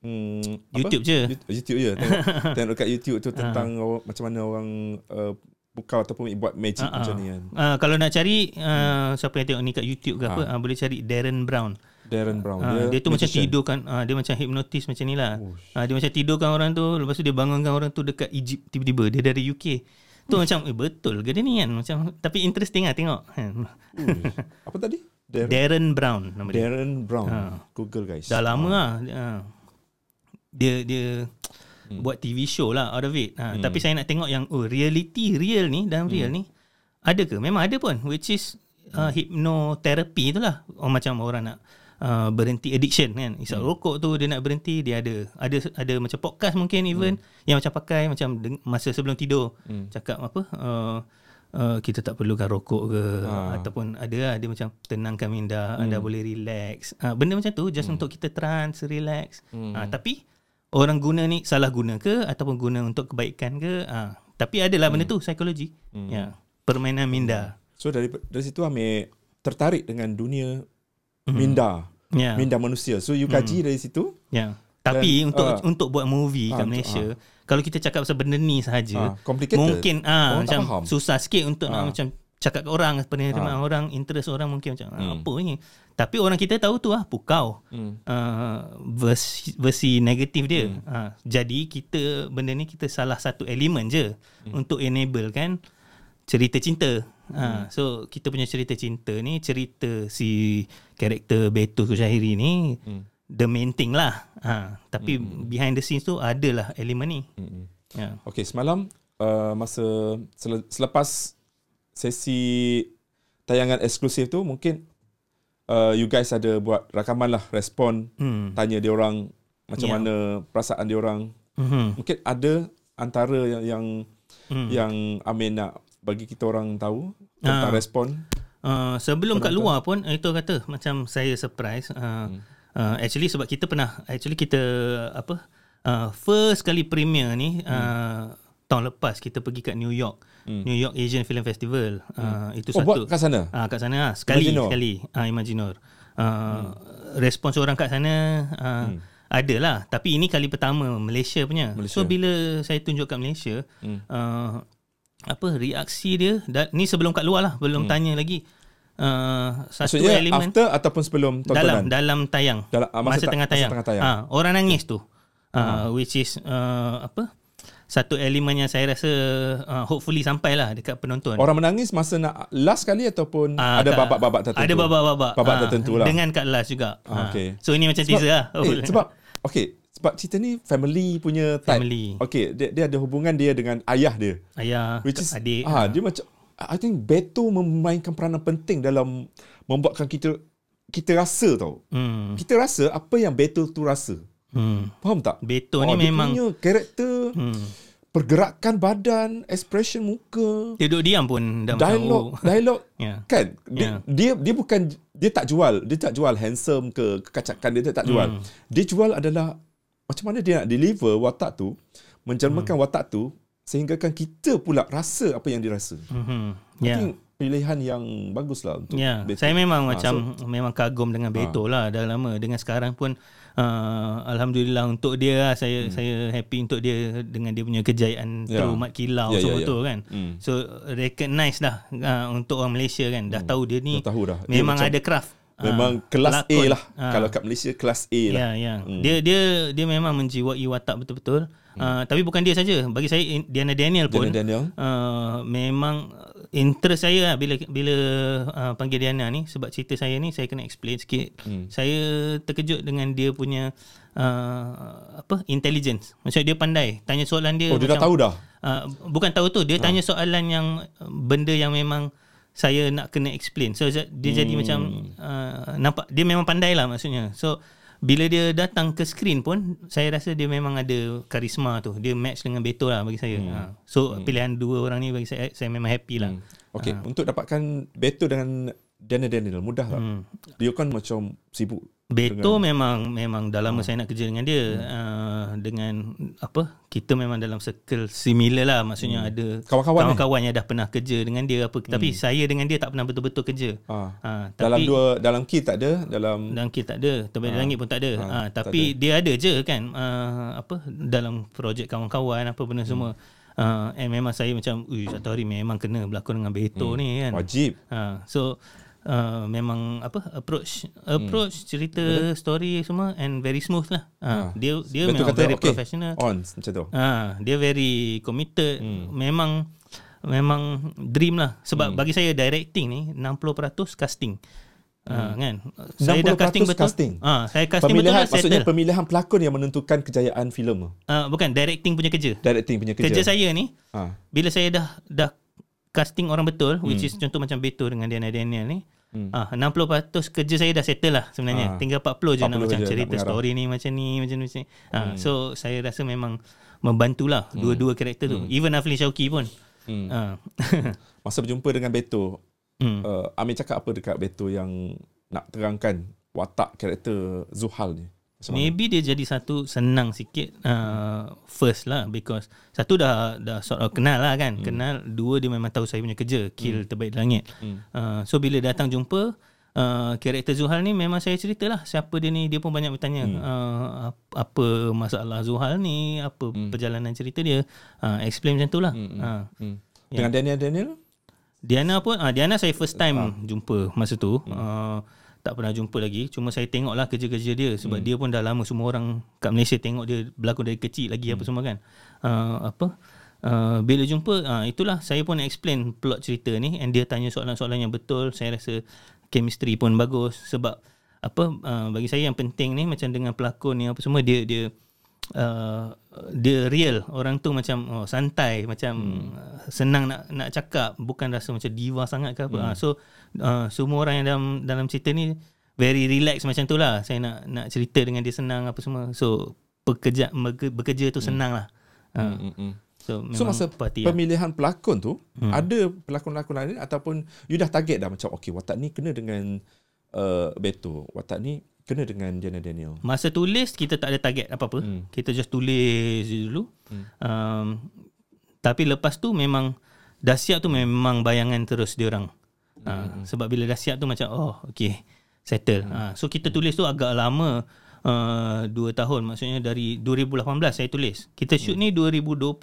hmm, apa? YouTube je. Yout- YouTube je. Tengok, tengok dekat YouTube tu tentang orang, macam mana orang uh, bukau ataupun buat magic Ah, macam ah. ni kan. Ah, kalau nak cari uh, siapa yang tengok ni kat YouTube ke apa, Ah. ah, boleh cari Darren Brown. Darren Brown. Ah, dia, tu macam magician. tidurkan ah, dia macam hypnotis macam ni lah. Ah, dia macam tidurkan orang tu lepas tu dia bangunkan orang tu dekat Egypt tiba-tiba dia dari UK. Tu macam eh, betul ke dia ni kan macam tapi interesting lah tengok. kan. Ui. Apa tadi? Darren, Darren Brown nama dia. Darren Brown. Ah. Google guys. Dah lama lah. Ah. Dia dia Hmm. buat TV show lah out of it. Ha, Tapi saya nak tengok yang oh reality real ni dalam real Hmm. ni ada ke? Memang ada pun which is uh, hypnotherapy tu lah. Oh, macam orang nak uh, berhenti addiction kan. Isap Hmm. rokok tu dia nak berhenti dia ada ada ada macam podcast mungkin even yang macam pakai macam deng- masa sebelum tidur. Hmm. cakap apa uh, Uh, kita tak perlukan rokok ke Ha. ataupun ada lah dia macam tenangkan minda anda boleh relax. Uh, benda macam tu just untuk kita trance relax. Hmm. uh, tapi orang guna ni salah guna ke ataupun guna untuk kebaikan ke? Uh, tapi adalah benda tu psikologi. Ya permainan minda. So dari dari situ Amir tertarik dengan dunia minda. Ya Minda manusia. So you kaji dari situ. ya tapi Dan, untuk ah. untuk buat movie kat Ah, Malaysia kalau kita cakap pasal benda ni sahaja Ah, complicated. mungkin ah tak macam faham. susah sikit untuk nak Ah. macam cakap ke orang penerimaan orang interest orang mungkin macam ah, apa ni tapi orang kita tahu tu ah pukau Hmm. uh, versi, versi negatif dia. Hmm. Uh, jadi kita benda ni kita salah satu elemen je hmm. untuk enable kan cerita cinta. Hmm. Uh, so kita punya cerita cinta ni cerita si karakter Betul Syahiri ni hmm. the main thing lah. Uh, tapi hmm. behind the scenes tu adalah elemen ni. Hmm. Ya. Okay, semalam uh, masa sele- selepas sesi tayangan eksklusif tu mungkin uh, you guys ada buat rakaman lah respon Hmm. tanya dia orang macam Ya. mana perasaan dia orang. Mhm. Mungkin ada antara yang yang, Hmm. yang Amin nak bagi kita orang tahu tentang Ah. respon. Uh, sebelum kat luar pun eh, itu kata macam saya surprise uh, hmm. uh, actually sebab kita pernah actually kita apa uh, first kali premiere ni uh, tahun lepas kita pergi kat New York hmm. New York Asian Film Festival uh, itu Oh, satu buat kat sana? Ah kat sana lah. sekali Imaginor? sekali ah Imaginor. Uh, hmm. respons orang kat sana uh, hmm. ada lah tapi ini kali pertama Malaysia punya. Malaysia. So bila saya tunjuk kat Malaysia Hmm. uh, apa reaksi dia dan ni sebelum kat luar lah belum hmm. tanya lagi. Uh, satu Maksudnya elemen after ataupun sebelum dalam tontonan? dalam tayang. Dalam- ah, masa masa, ta- tengah masa tayang. tengah tayang. Ah, orang nangis tu. Uh, which is uh, apa? Satu elemen yang saya rasa uh, hopefully sampailah dekat penonton. Orang menangis masa nak last kali ataupun Ah, ada kat- babak-babak tertentu? Ada babak-babak. Babak Ah, tertentu lah. Dengan kat last juga. Ah, okay. So ini macam teaser lah. Oh, Eh, sebab okay, sebab cerita ni family punya type. Family. Okay, dia, dia ada hubungan dia dengan ayah dia. ayah, Which is adik. ah, dia macam I think Beto memainkan peranan penting dalam membuatkan kita kita rasa tau. Hmm. Kita rasa apa yang Beto tu rasa. Hmm. Faham tak? Beto Oh, ni dia memang punya karakter, hmm. pergerakan badan, expression muka, dia duduk diam pun dah dialog, macam oh. dialog Ya. kan dia, Ya. dia dia bukan dia tak jual dia tak jual handsome ke kekacakan dia, dia tak jual Hmm. dia jual adalah macam mana dia nak deliver watak tu menjelmakan Hmm. watak tu sehinggakan kita pula rasa apa yang dirasa. Mhm. I Ya. think pilihan yang bagus lah untuk Ya, Beto. saya memang Ah, macam memang kagum dengan Beto lah dah lama. Dengan sekarang pun uh, alhamdulillah untuk dia lah, saya Hmm. saya happy untuk dia dengan dia punya kejayaan Ya. through Mat Kilau Ya, ya, semua ya. tu kan. Hmm. So recognize dah uh, untuk orang Malaysia kan. Dah tahu dia ni Dah tahu dah. Dia memang macam- ada craft. Memang Ah, kelas A pelakon. lah. Ah. Kalau kat Malaysia kelas A lah. Ya, ya. Dia dia dia memang menjiwai watak betul-betul. Uh, tapi bukan dia saja. Bagi saya Diana Daniel pun Diana Daniel. Uh, memang interest saya lah bila bila uh, panggil Diana ni sebab cerita saya ni saya kena explain sikit. Hmm. Saya terkejut dengan dia punya uh, apa intelligence. Maksudnya dia pandai. Tanya soalan dia Oh, dia dah macam- tahu dah. Uh, bukan tahu tu, dia tanya soalan yang benda yang memang saya nak kena explain. So dia hmm. jadi macam uh, nampak dia memang pandai lah maksudnya. So bila dia datang ke screen pun saya rasa dia memang ada karisma tu. Dia match dengan Beto lah bagi saya. Hmm. Uh, so hmm. pilihan dua orang ni bagi saya saya memang happy lah. Hmm. Okey, untuk dapatkan Beto dengan Diana Daniel mudah tak? Hmm. Dia kan macam sibuk. Beto memang memang dah Ah. lama saya nak kerja dengan dia Hmm. uh, dengan apa kita memang dalam circle similar lah maksudnya ada Hmm. Kawan-kawan, eh? kawan-kawan yang dah pernah kerja dengan dia apa tapi saya dengan dia tak pernah betul-betul kerja. Ha, dalam tapi dua dalam key tak ada, dalam dalam kita tak ada, terbalik langit pun tak ada. Ha, tapi dia ada je kan uh, apa dalam projek kawan-kawan apa benda Hmm. semua. Uh, and memang saya macam, ui satu hari memang kena berlakon dengan Beto ni kan. Hmm. wajib. Ha, so uh, memang apa approach approach Hmm. cerita story semua and very smooth lah. Ha, dia dia Betul memang kata, very okay, professional. On macam tu. Ha, dia very committed. Hmm. Memang memang dream lah. Sebab hmm. bagi saya directing ni 60% casting. Hmm. Ha, kan? Saya dah 60% casting betul. casting. Ha, saya casting Pemilihan betul lah maksudnya settle. pemilihan pelakon yang menentukan kejayaan filem. Uh, bukan directing punya kerja. Directing punya kerja. Kerja saya ni Ha. bila saya dah dah casting orang betul hmm. which is contoh macam Beto dengan Diana Daniel ni hmm. ah 60% kerja saya dah settle lah sebenarnya Ah. tinggal 40 je 40 nak macam je nak cerita mengarah. story ni macam ni macam ni macam ni ah so saya rasa memang membantulah hmm. dua-dua karakter tu even Aflin Syauki pun Hmm. ah Masa berjumpa dengan Beto, hmm. uh, Amir cakap apa dekat Beto yang nak terangkan watak karakter Zuhal ni? Mana? Maybe dia jadi satu senang sikit uh, first lah because satu dah dah sort of kenal lah kan. Hmm. Kenal dua dia memang tahu saya punya kerja kill hmm. terbaik langit. Hmm. Uh, so bila datang jumpa uh, karakter Zuhal ni memang saya ceritalah siapa dia ni dia pun banyak bertanya hmm. uh, ap- apa masalah Zuhal ni, apa hmm. perjalanan cerita dia. Uh, explain macam tu lah. Hmm. Uh, Hmm. Dengan Daniel Daniel? Diana pun ah Diana saya first time jumpa masa tu. Hmm. Uh, tak pernah jumpa lagi. Cuma saya tengoklah kerja-kerja dia sebab hmm. dia pun dah lama semua orang kat Malaysia tengok dia berlakon dari kecil lagi hmm. apa semua kan. Uh, apa uh, bila jumpa uh, itulah saya pun explain plot cerita ni and dia tanya soalan-soalan yang betul. Saya rasa chemistry pun bagus sebab apa uh, bagi saya yang penting ni macam dengan pelakon ni apa semua dia dia uh, dia real orang tu macam oh, santai macam hmm. senang nak nak cakap bukan rasa macam diva sangat ke apa hmm. so uh, semua orang yang dalam dalam cerita ni very relax macam tu lah saya nak nak cerita dengan dia senang apa semua so bekerja bekerja, tu senang lah uh, Hmm, hmm. so So masa party lah. pemilihan pelakon tu hmm. ada pelakon-pelakon lain ataupun you dah target dah macam okay watak ni kena dengan uh, Beto, watak ni kena dengan Diana Daniel. Masa tulis kita tak ada target apa-apa. Hmm. Kita just tulis dulu. Hmm. Um, tapi lepas tu memang dah siap tu memang bayangan terus dia orang. Hmm. Uh, sebab bila dah siap tu macam oh okay settle. Hmm. Uh, so kita tulis tu agak lama uh, 2 tahun maksudnya dari 2018 saya tulis. Kita shoot ni 2020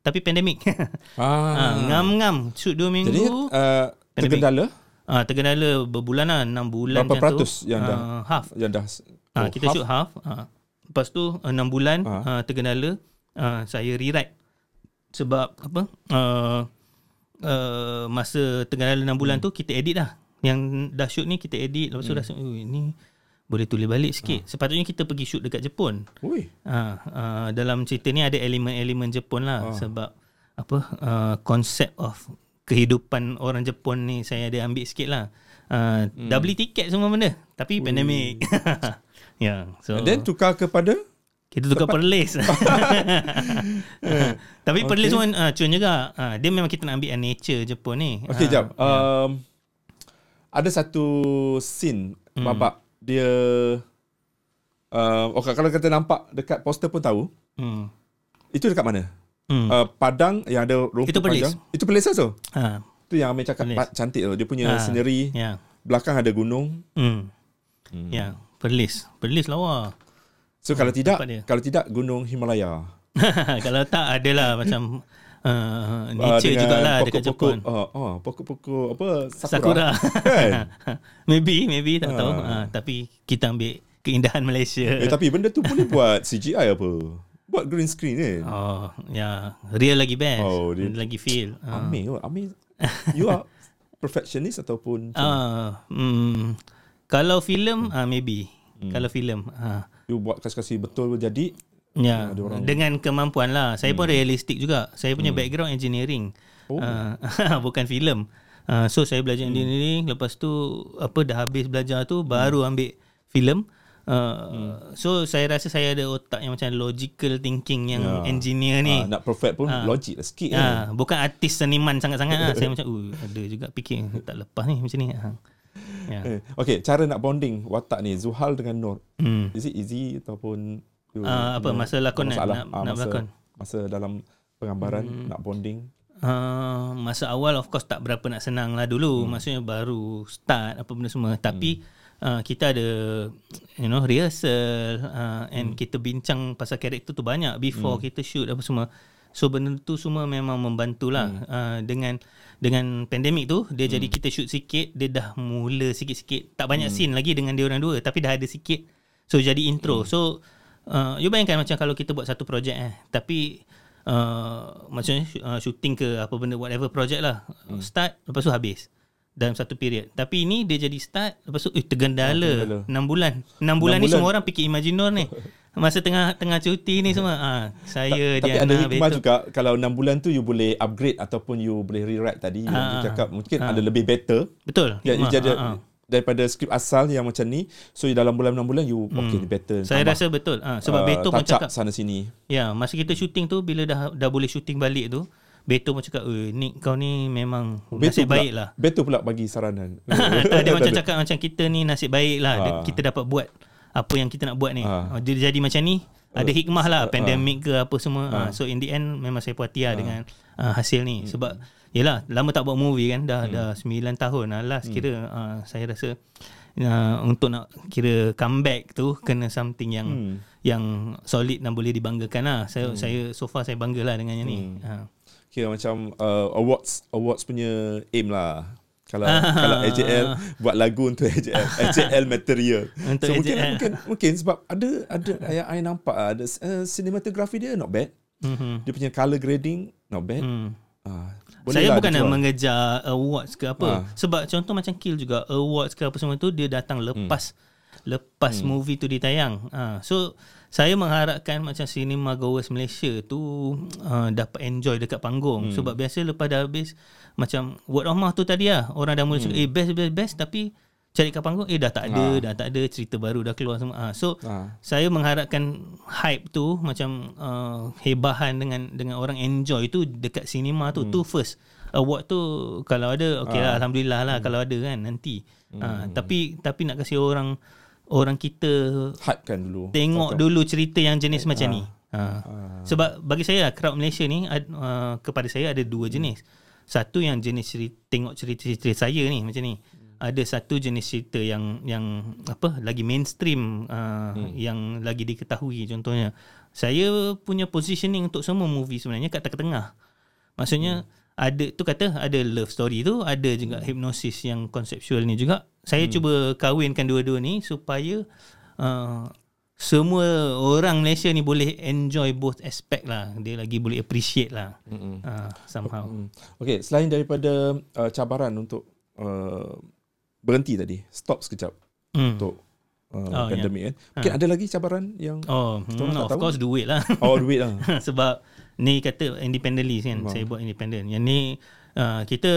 tapi pandemik. ah. ngam-ngam shoot 2 minggu. Jadi uh, tergendala Ah tergendala berbulan lah 6 bulan berapa peratus tu. yang dah Ah, half. yang dah Ah, kita half. shoot half. Ah. Lepas tu uh, 6 bulan Ah. uh, tergendala uh, saya rewrite sebab apa? Uh, uh, masa tergendala 6 bulan hmm. tu kita edit dah. Yang dah shoot ni kita edit lepas tu hmm. dah oh, ni boleh tulis balik sikit. Ah. Sepatutnya kita pergi shoot dekat Jepun. Ui. Uh, uh, dalam cerita ni ada elemen-elemen Jepun lah Ah. sebab apa uh, konsep of kehidupan orang Jepun ni saya ada ambil sikit lah. Uh, hmm. Dah beli tiket semua benda. Tapi Ui. pandemik. ya. yeah, so And then tukar kepada kita tukar Perlis. Tapi okay. Perlis pun uh, cun juga. Uh, dia memang kita nak ambil nature Jepun ni. Okey, Ah, jap. Um, ada satu scene Hmm. babak dia uh, okay, kalau kita nampak dekat poster pun tahu. Hmm. Itu dekat mana? Hmm. Uh, Padang yang ada rumput Itu Perlis. panjang. Itu Perlis tu. Ha. Tu yang Amir cakap Perlis. cantik tu. Dia punya Ah, scenery. Ya. Belakang ada gunung. Hmm. Ya, Perlis. Perlis lawa. So kalau tidak, tempat dia. kalau tidak gunung Himalaya. Kalau tak adalah macam uh, Ah, nature dengan jugalah dekat Jepun. Oh, oh, pokok-pokok apa? Sakura. kan? maybe, maybe tak Ah. tahu. Uh, tapi kita ambil keindahan Malaysia. eh, tapi benda tu boleh buat CGI apa? Buat green screen kan? Oh, ya. Real lagi best. Oh, dia- lagi feel. Uh. Amir, oh, Amir, you are perfectionist ataupun Ah, hmm. Kalau filem, ah maybe. Hmm. Kalau filem, ah. You buat kasi-kasi betul jadi? Ya, orang- dengan kemampuan lah. Saya pun realistik juga. Saya punya background engineering. Oh. Ah, bukan filem. Ah, so saya belajar Hmm. engineering, lepas tu apa dah habis belajar tu baru ambil filem. Uh, Hmm. So saya rasa saya ada otak yang macam logical thinking yang Ya. engineer ni. Ah, nak perfect pun Ah. logik lah sikit kan? Ah, bukan artis seniman sangat-sangat lah. Saya macam, uh, ada juga fikir tak lepas ni macam ni. Ah. Ya. Eh, okay, cara nak bonding watak ni Zuhal dengan Nur. Hmm. Is it easy ataupun Ah, apa, masa lakon nak- masalah? nak- Ah, nak masa, berlakon? Masa dalam penggambaran nak bonding. Uh, masa awal of course tak berapa nak senang lah dulu. Hmm. Maksudnya baru start apa benda semua. Tapi uh, kita ada you know rehearsal uh, and kita bincang pasal karakter tu banyak before kita shoot apa semua. So benda tu semua memang membantulah uh, dengan dengan pandemik tu dia jadi kita shoot sikit dia dah mula sikit-sikit. Tak banyak scene lagi dengan dia orang dua tapi dah ada sikit. So jadi intro. So uh, you bayangkan macam kalau kita buat satu projek eh tapi uh, macam uh, shooting ke apa benda whatever project lah hmm. start lepas tu habis dalam satu period. Tapi ini dia jadi start lepas tu eh tergendala. Tergendala. 6 bulan. 6 bulan ni bulan. semua orang fikir Imaginor ni masa tengah tengah cuti ni semua ah saya Tapi Diana ada hikmah Beto. juga kalau 6 bulan tu you boleh upgrade ataupun you boleh rewrite tadi yang Ah, you cakap mungkin ada lebih better. betul Ya, hikmah, jadi ah, ah. daripada skrip asal yang macam ni so dalam bulan 6 bulan you okay ni better. saya Tambah, rasa betul ah sebab uh, Beto pun cakap sana sini. Ya, masa kita syuting tu bila dah dah boleh syuting balik tu, Beto pun cakap, "Eh, Nick kau ni memang nasib pula, baik lah." Betul pula bagi saranan. dia macam cakap macam kita ni nasib baik lah. Dia, Ah. kita dapat buat apa yang kita nak buat ni. Ah. Dia jadi macam ni, ada hikmah lah pandemik ke apa semua. Ah. So in the end memang saya puas hati lah dengan ah, hasil ni sebab Yelah lama tak buat movie kan dah dah 9 tahun lah last kira ah, saya rasa uh, untuk nak kira comeback tu kena something yang Hmm. yang solid dan boleh dibanggakan lah. Saya saya so far saya bangga lah dengan yang ni. Ha. Kira macam uh, awards awards punya aim lah. Kalau kalau AJL buat lagu untuk AJL, AJL material. Untuk so mungkin, AJL. mungkin mungkin sebab ada ada yang I nampak ah, ada uh, cinematography dia not bad. Mhm. Dia punya color grading not bad. Hmm. Ah, Saya lah bukan nak mengejar awards ke apa. Ha. Sebab contoh macam Kill juga awards ke apa semua tu dia datang lepas lepas Hmm. movie tu ditayang. Ha. So saya mengharapkan macam cinema goers Malaysia tu uh, dapat enjoy dekat panggung Hmm. sebab biasa lepas dah habis macam word of mouth tu tadi lah orang dah mula Hmm. cakap eh best best best tapi cari kat panggung eh dah tak ada dah tak ada cerita baru dah keluar semua. Ha. So Ah. saya mengharapkan hype tu macam uh, hebahan dengan dengan orang enjoy tu dekat cinema tu hmm. tu first award tu kalau ada okey lah alhamdulillah lah kalau ada kan nanti uh, tapi tapi nak kasih orang orang kita hype kan dulu. tengok dulu cerita yang jenis macam ni. Ha. sebab bagi saya lah, crowd Malaysia ni uh, kepada saya ada dua jenis. Satu yang jenis cerita, tengok cerita-cerita saya ni macam ni. Ada satu jenis cerita yang yang apa lagi mainstream uh, hmm. yang lagi diketahui contohnya. Saya punya positioning untuk semua movie sebenarnya kat tengah-tengah. Maksudnya hmm. Ada tu kata ada love story tu ada juga hypnosis yang konseptual ni juga saya hmm. cuba kahwinkan dua-dua ni supaya uh, semua orang Malaysia ni boleh enjoy both aspect lah dia lagi boleh appreciate lah uh, somehow Hmm. Okay, selain daripada uh, cabaran untuk uh, berhenti tadi, stop sekejap hmm. untuk uh, Oh, pandemik kan. Mungkin ada lagi cabaran yang oh Kita hmm, tak of tahu. course duit lah awak duit lah. sebab ni kata independently kan saya buat independent yang ni uh, kita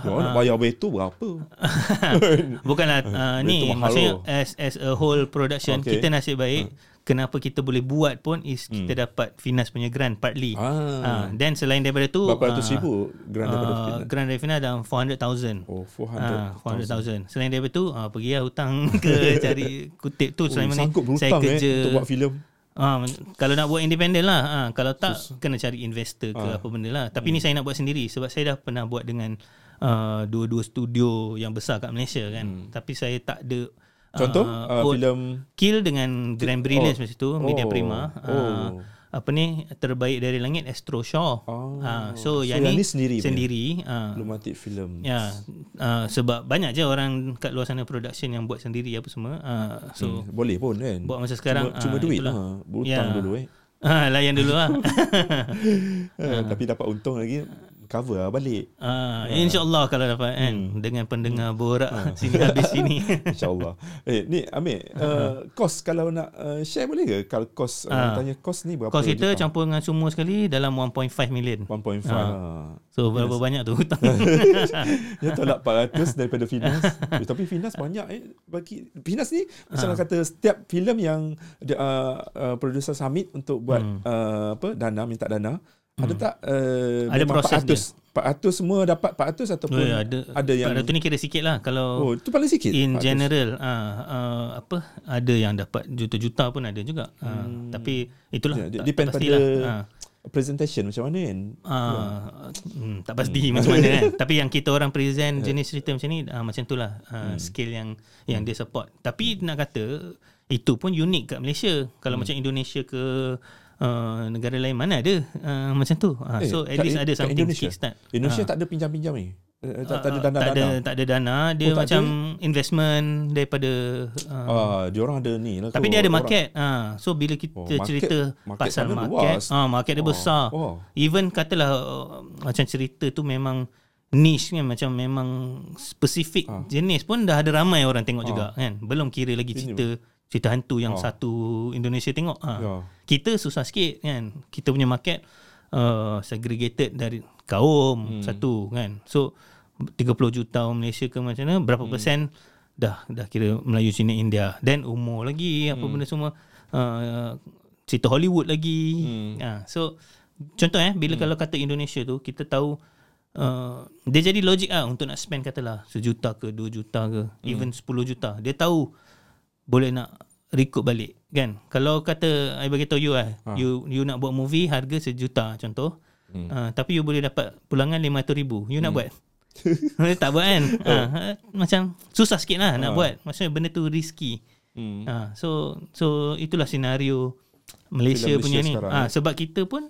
Ya, nak bayar betul berapa? Bukanlah uh, ni maksudnya tu. as as a whole production Okay. kita nasib baik kenapa kita boleh buat pun is kita dapat Finas punya grant partly. Ah. Ah, then selain daripada tu Berapa ratus ah, ribu grant daripada uh, Finas? grant dari Finas dah 400,000. Oh, Ah, 400,000. 400,000. Selain daripada tu ah, pergi lah hutang ke cari kutip tu Oh, selama ni saya eh, kerja untuk buat filem. Ah, kalau nak buat independent lah. Ah, kalau tak kena cari investor ke apa benda lah. Tapi ni saya nak buat sendiri sebab saya dah pernah buat dengan uh, dua-dua studio yang besar kat Malaysia kan. Tapi saya tak ada Contoh uh, own- filem Kill dengan Grand Brilliance oh. masa tu Media Oh. Prima Oh. Apa ni terbaik dari langit Astro Shaw. Oh. Ah, so, So yang, yang ni sendiri sendiri ah. Lumatic filem. Ya, uh, sebab banyak je orang kat luar sana production yang buat sendiri apa semua. Uh, so Hmm, boleh pun kan. buat masa sekarang, cuma, cuma ah, duit lah. Berhutang Ya. dulu eh. ah, layan dulu lah. Eh, Tapi dapat untung lagi cover lah balik. Ah, InsyaAllah kalau dapat kan Hmm. dengan pendengar borak sini habis sini. InsyaAllah. eh, ni Amir, uh, kos kalau nak uh, share boleh ke? Kalau kos, uh, Ah. tanya kos ni berapa? Kos kita juta? campur dengan semua sekali dalam 1.5 million. 1.5 Ah. lah. So berapa banyak tu hutang? Ya tolak 400 daripada Finas. eh, tapi Finas banyak eh bagi Finas ni macam Ah. kata setiap filem yang dia, uh, uh, producer submit untuk buat Hmm. uh, apa dana minta dana ada tak uh, Ada proses 400 400 semua dapat 400 ataupun Oh, ya, ada ada yang 400 ni kira sikit lah kalau Oh, itu paling sikit. in 400. general ah uh, apa ada yang dapat juta-juta pun ada juga. Ah, tapi itulah Ya, dia tak, depend tak pastilah. pada Ah. presentation macam mana kan. Ah, hmm, tak pasti macam mana kan. Tapi yang kita orang present jenis cerita macam ni ah, macam itulah ah, skill yang yang dia support. Tapi nak kata itu pun unik kat Malaysia. Kalau macam Indonesia ke uh, negara lain mana ada uh, macam tu. Ah, Eh, so at least ada something Indonesia? kickstart. Indonesia Ah. tak ada pinjam-pinjam ni. Eh, tak, tak ada dana-dana. tak ada tak ada dana dia Oh, macam investment daripada uh, Ah, dia orang ada ni lah. tapi kot. dia ada Orang- market ah so bila kita Oh, oh, market- cerita market pasal market luas. ah market dia Oh, besar oh. even katalah uh, macam cerita tu memang niche kan macam memang spesifik Ah. jenis pun dah ada ramai orang tengok juga kan belum kira lagi Ini- cerita hantu yang Ah. satu Indonesia tengok ah Ya. kita susah sikit kan kita punya market uh, segregated dari kaum hmm. satu kan so 30 juta orang Malaysia ke macam mana berapa hmm. persen dah dah kira Melayu Cina India dan umur lagi apa benda semua uh, cerita Hollywood lagi hmm. uh, so contoh eh bila hmm. kalau kata Indonesia tu kita tahu Uh, dia jadi logik lah untuk nak spend katalah sejuta ke dua juta ke hmm. even 10 juta dia tahu boleh nak recoup balik kan? Kalau kata I bagi tahu you lah ha. you you nak buat movie harga sejuta contoh. Hmm. uh, tapi you boleh dapat pulangan 500 ribu. You nak buat? Tak buat kan? Uh, macam susah sikit lah nak buat. Maksudnya benda tu risky. Hmm. uh, so so itulah senario Malaysia, Filem punya Malaysia ni. sekarang, uh, eh. sebab kita pun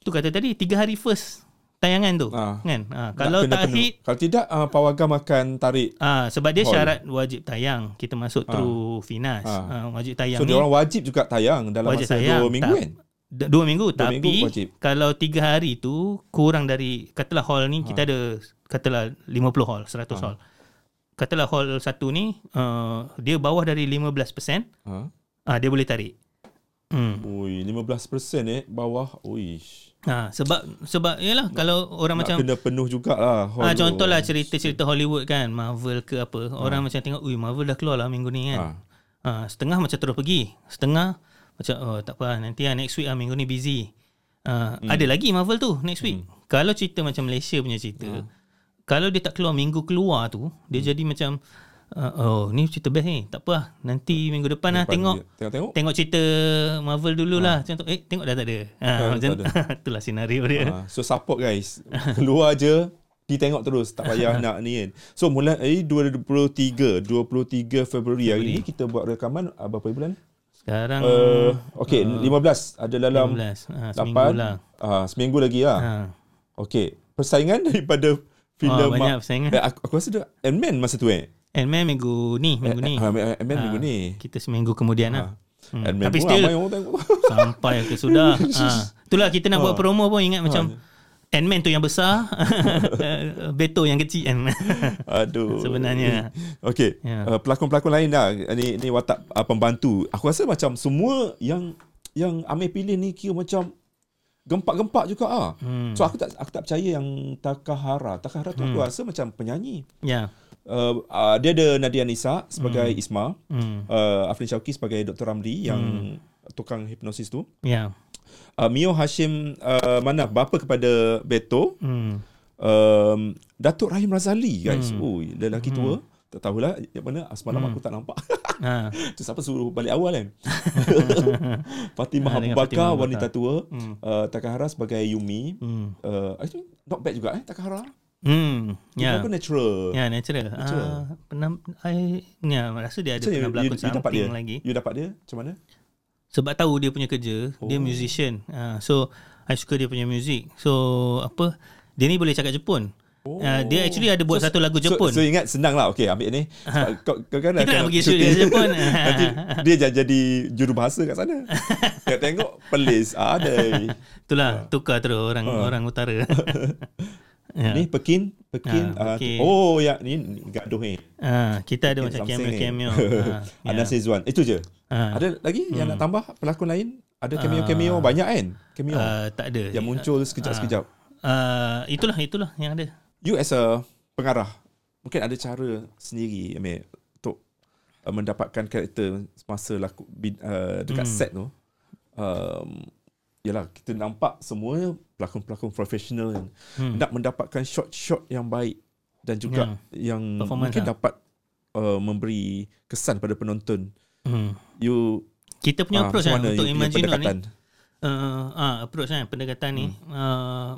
tu kata tadi tiga hari first tayangan tu Ah. kan uh, Nak kalau kena tak penuh. hit Kalau tidak uh, pawagam akan tarik. Ah sebab dia Hall. syarat wajib tayang. Kita masuk through Finas. Ah. Ah. wajib tayang So ni dia orang wajib juga tayang dalam wajib masa tayang. dua minggu Tak- kan. Dua minggu Dua tapi minggu wajib. kalau tiga hari tu kurang dari katalah hall ni kita ada katalah 50 hall, 100 hall. Katalah hall satu ni uh, dia bawah dari 15%, Ha. ah dia boleh tarik. Hmm. Ui, 15% eh bawah. Uish. Ha, sebab sebab yalah kalau orang Nak macam kena penuh jugalah. Ah contohlah cerita-cerita Hollywood kan, Marvel ke apa. Orang macam tengok, "Ui, Marvel dah keluar lah minggu ni kan." Ah setengah macam terus pergi. Setengah macam oh tak apa nanti lah next week ah minggu ni busy. Ah Hmm. ada lagi Marvel tu next week. Kalau cerita macam Malaysia punya cerita, kalau dia tak keluar minggu keluar tu, dia Hmm. jadi macam uh, oh ni cerita best ni. Tak apa lah. Nanti minggu depan lah Lepas tengok Tengok-tengok. tengok cerita Marvel dulu lah. Contoh eh tengok dah tak ada. Ha, Ah, macam tak itulah senario dia. Ha, so support guys. Keluar je pergi tengok terus tak payah nak ni kan. So mulai 2023 23 Februari hari ni kita buat rekaman uh, berapa bulan? Sekarang Uh, okay, 15 ada dalam 15. Ha, seminggu 8 lah. uh, seminggu lagi lah. Ha. Okay, persaingan daripada filem Oh, banyak persaingan. Eh, aku, aku rasa dia Ant-Man masa tu eh. Ant-Man minggu ni, minggu ni. Ha, Ant-Man minggu Ha, ni. Kita seminggu kemudian lah. Hmm. Ant-Man Tapi still sampai ke sudah. ha. Itulah kita nak buat promo pun ingat macam Ant-Man tu yang besar, Beto yang kecil kan. Aduh. Sebenarnya. Okay. Ya. Uh, pelakon-pelakon lain dah. Ni ni watak uh, pembantu. Aku rasa macam semua yang yang Amir pilih ni kira macam gempak-gempak juga ah. Hmm. So aku tak aku tak percaya yang Takahara. Takahara tu aku rasa macam penyanyi. Ya. Uh, uh, dia ada Nadia Nisa sebagai Isma. Hmm. Uh, Afrin Syauqi sebagai Dr. Ramli yang tukang hipnosis tu. Ya. Uh, Mio Hashim uh, mana bapa kepada Beto. Hmm. Um, Datuk Rahim Razali guys. Hmm. Oh, lelaki tua tak tahulah yang mana semalam Hmm. aku tak nampak. Ha. Tu siapa suruh balik awal kan? Fatimah Ah, Abu Bakar wanita tua, Hmm. uh, Takahara sebagai Yumi. Hmm. Uh, I think not bad juga eh Takahara. Hmm. Dia Ya. pun natural. Ya, natural. Natural. Ah, pernah I ya, rasa dia ada So, pernah berlakon dapat something dia. lagi. You dapat dia macam mana? Sebab tahu dia punya kerja, oh. dia musician. Ah, so I suka dia punya music. So apa? Dia ni boleh cakap Jepun. Oh. Uh, dia actually ada buat satu lagu Jepun. So, so ingat senang lah. Okay ambil ni. Sebab Kau, kau kan Kita nak pergi shooting. kat Jepun. Nanti dia jadi, jadi jurubahasa kat sana. Tengok tengok pelis. Ada. Itulah tukar terus orang orang utara. ya. Ni Pekin. Pekin. ah, Ah, Pekin. oh ya ni, ni gaduh ni. Ah, kita ada macam Something ni. cameo-cameo. Ah, ya. Ana Sezwan. Itu je. Ah. Ada lagi yang nak tambah pelakon lain? Ada cameo-cameo banyak kan? Cameo. Ah, tak ada. yang muncul sekejap-sekejap. Ah, itulah itulah yang ada. You as a pengarah, mungkin ada cara sendiri Amir, untuk uh, mendapatkan karakter masa laku uh, dekat Hmm. set tu. Um, yalah, kita nampak semua pelakon-pelakon profesional yang Hmm. nak mendapatkan shot-shot yang baik dan juga yang Performance mungkin lah. dapat uh, memberi kesan pada penonton. Hmm. You Kita punya ah, approach macam kan untuk you punya Imagino ni. pendekatan? Uh, ah, approach kan pendekatan ni. Hmm. Uh,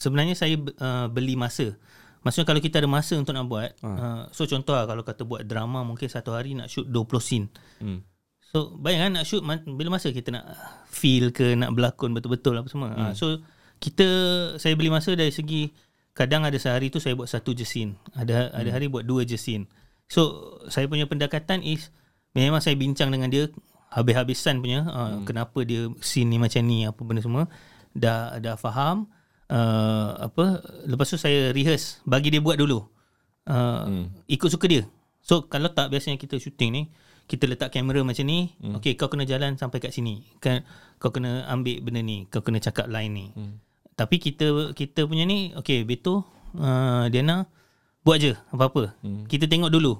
sebenarnya saya uh, beli masa. Maksudnya kalau kita ada masa untuk nak buat. Ah. Uh, so contoh lah kalau kata buat drama mungkin satu hari nak shoot 20 scene. Hmm. So bayangkan nak shoot bila masa kita nak feel ke nak berlakon betul-betul apa semua. Hmm. so kita saya beli masa dari segi kadang ada sehari tu saya buat satu je scene. Ada ada hari buat dua je scene. So saya punya pendekatan is memang saya bincang dengan dia habis-habisan punya uh, kenapa dia scene ni macam ni apa benda semua dah dah faham uh, apa lepas tu saya rehearse bagi dia buat dulu. Uh, ikut suka dia. So kalau tak biasanya kita shooting ni kita letak kamera macam ni, hmm. okey kau kena jalan sampai kat sini. Kan kau kena ambil benda ni, kau kena cakap line ni. Hmm. Tapi kita kita punya ni okey Beto uh, Diana buat je apa-apa. Hmm. Kita tengok dulu.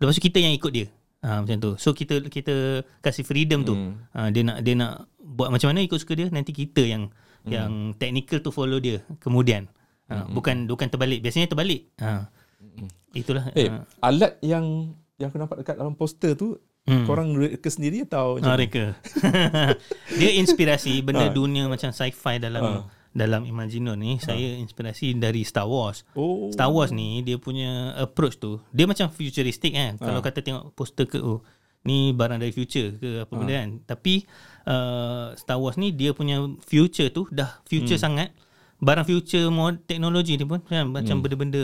Lepas tu kita yang ikut dia. Ha, macam tu. So kita kita kasih freedom tu. Hmm. Ha, dia nak dia nak buat macam mana ikut suka dia nanti kita yang hmm. yang technical tu follow dia kemudian. Ha, hmm. bukan bukan terbalik. Biasanya terbalik. Ha. Itulah. Eh, ha. alat yang yang aku nampak dekat dalam poster tu Hmm. korang reka sendiri atau Ah, reka. dia inspirasi benda Ah. dunia macam sci-fi dalam dalam Imagino ni saya inspirasi dari Star Wars. Oh. Star Wars ni dia punya approach tu dia macam futuristic kan. Kalau kata tengok poster ke oh ni barang dari future ke apa benda kan. Tapi uh, Star Wars ni dia punya future tu dah future sangat. Barang future mod teknologi ni pun kan, macam benda-benda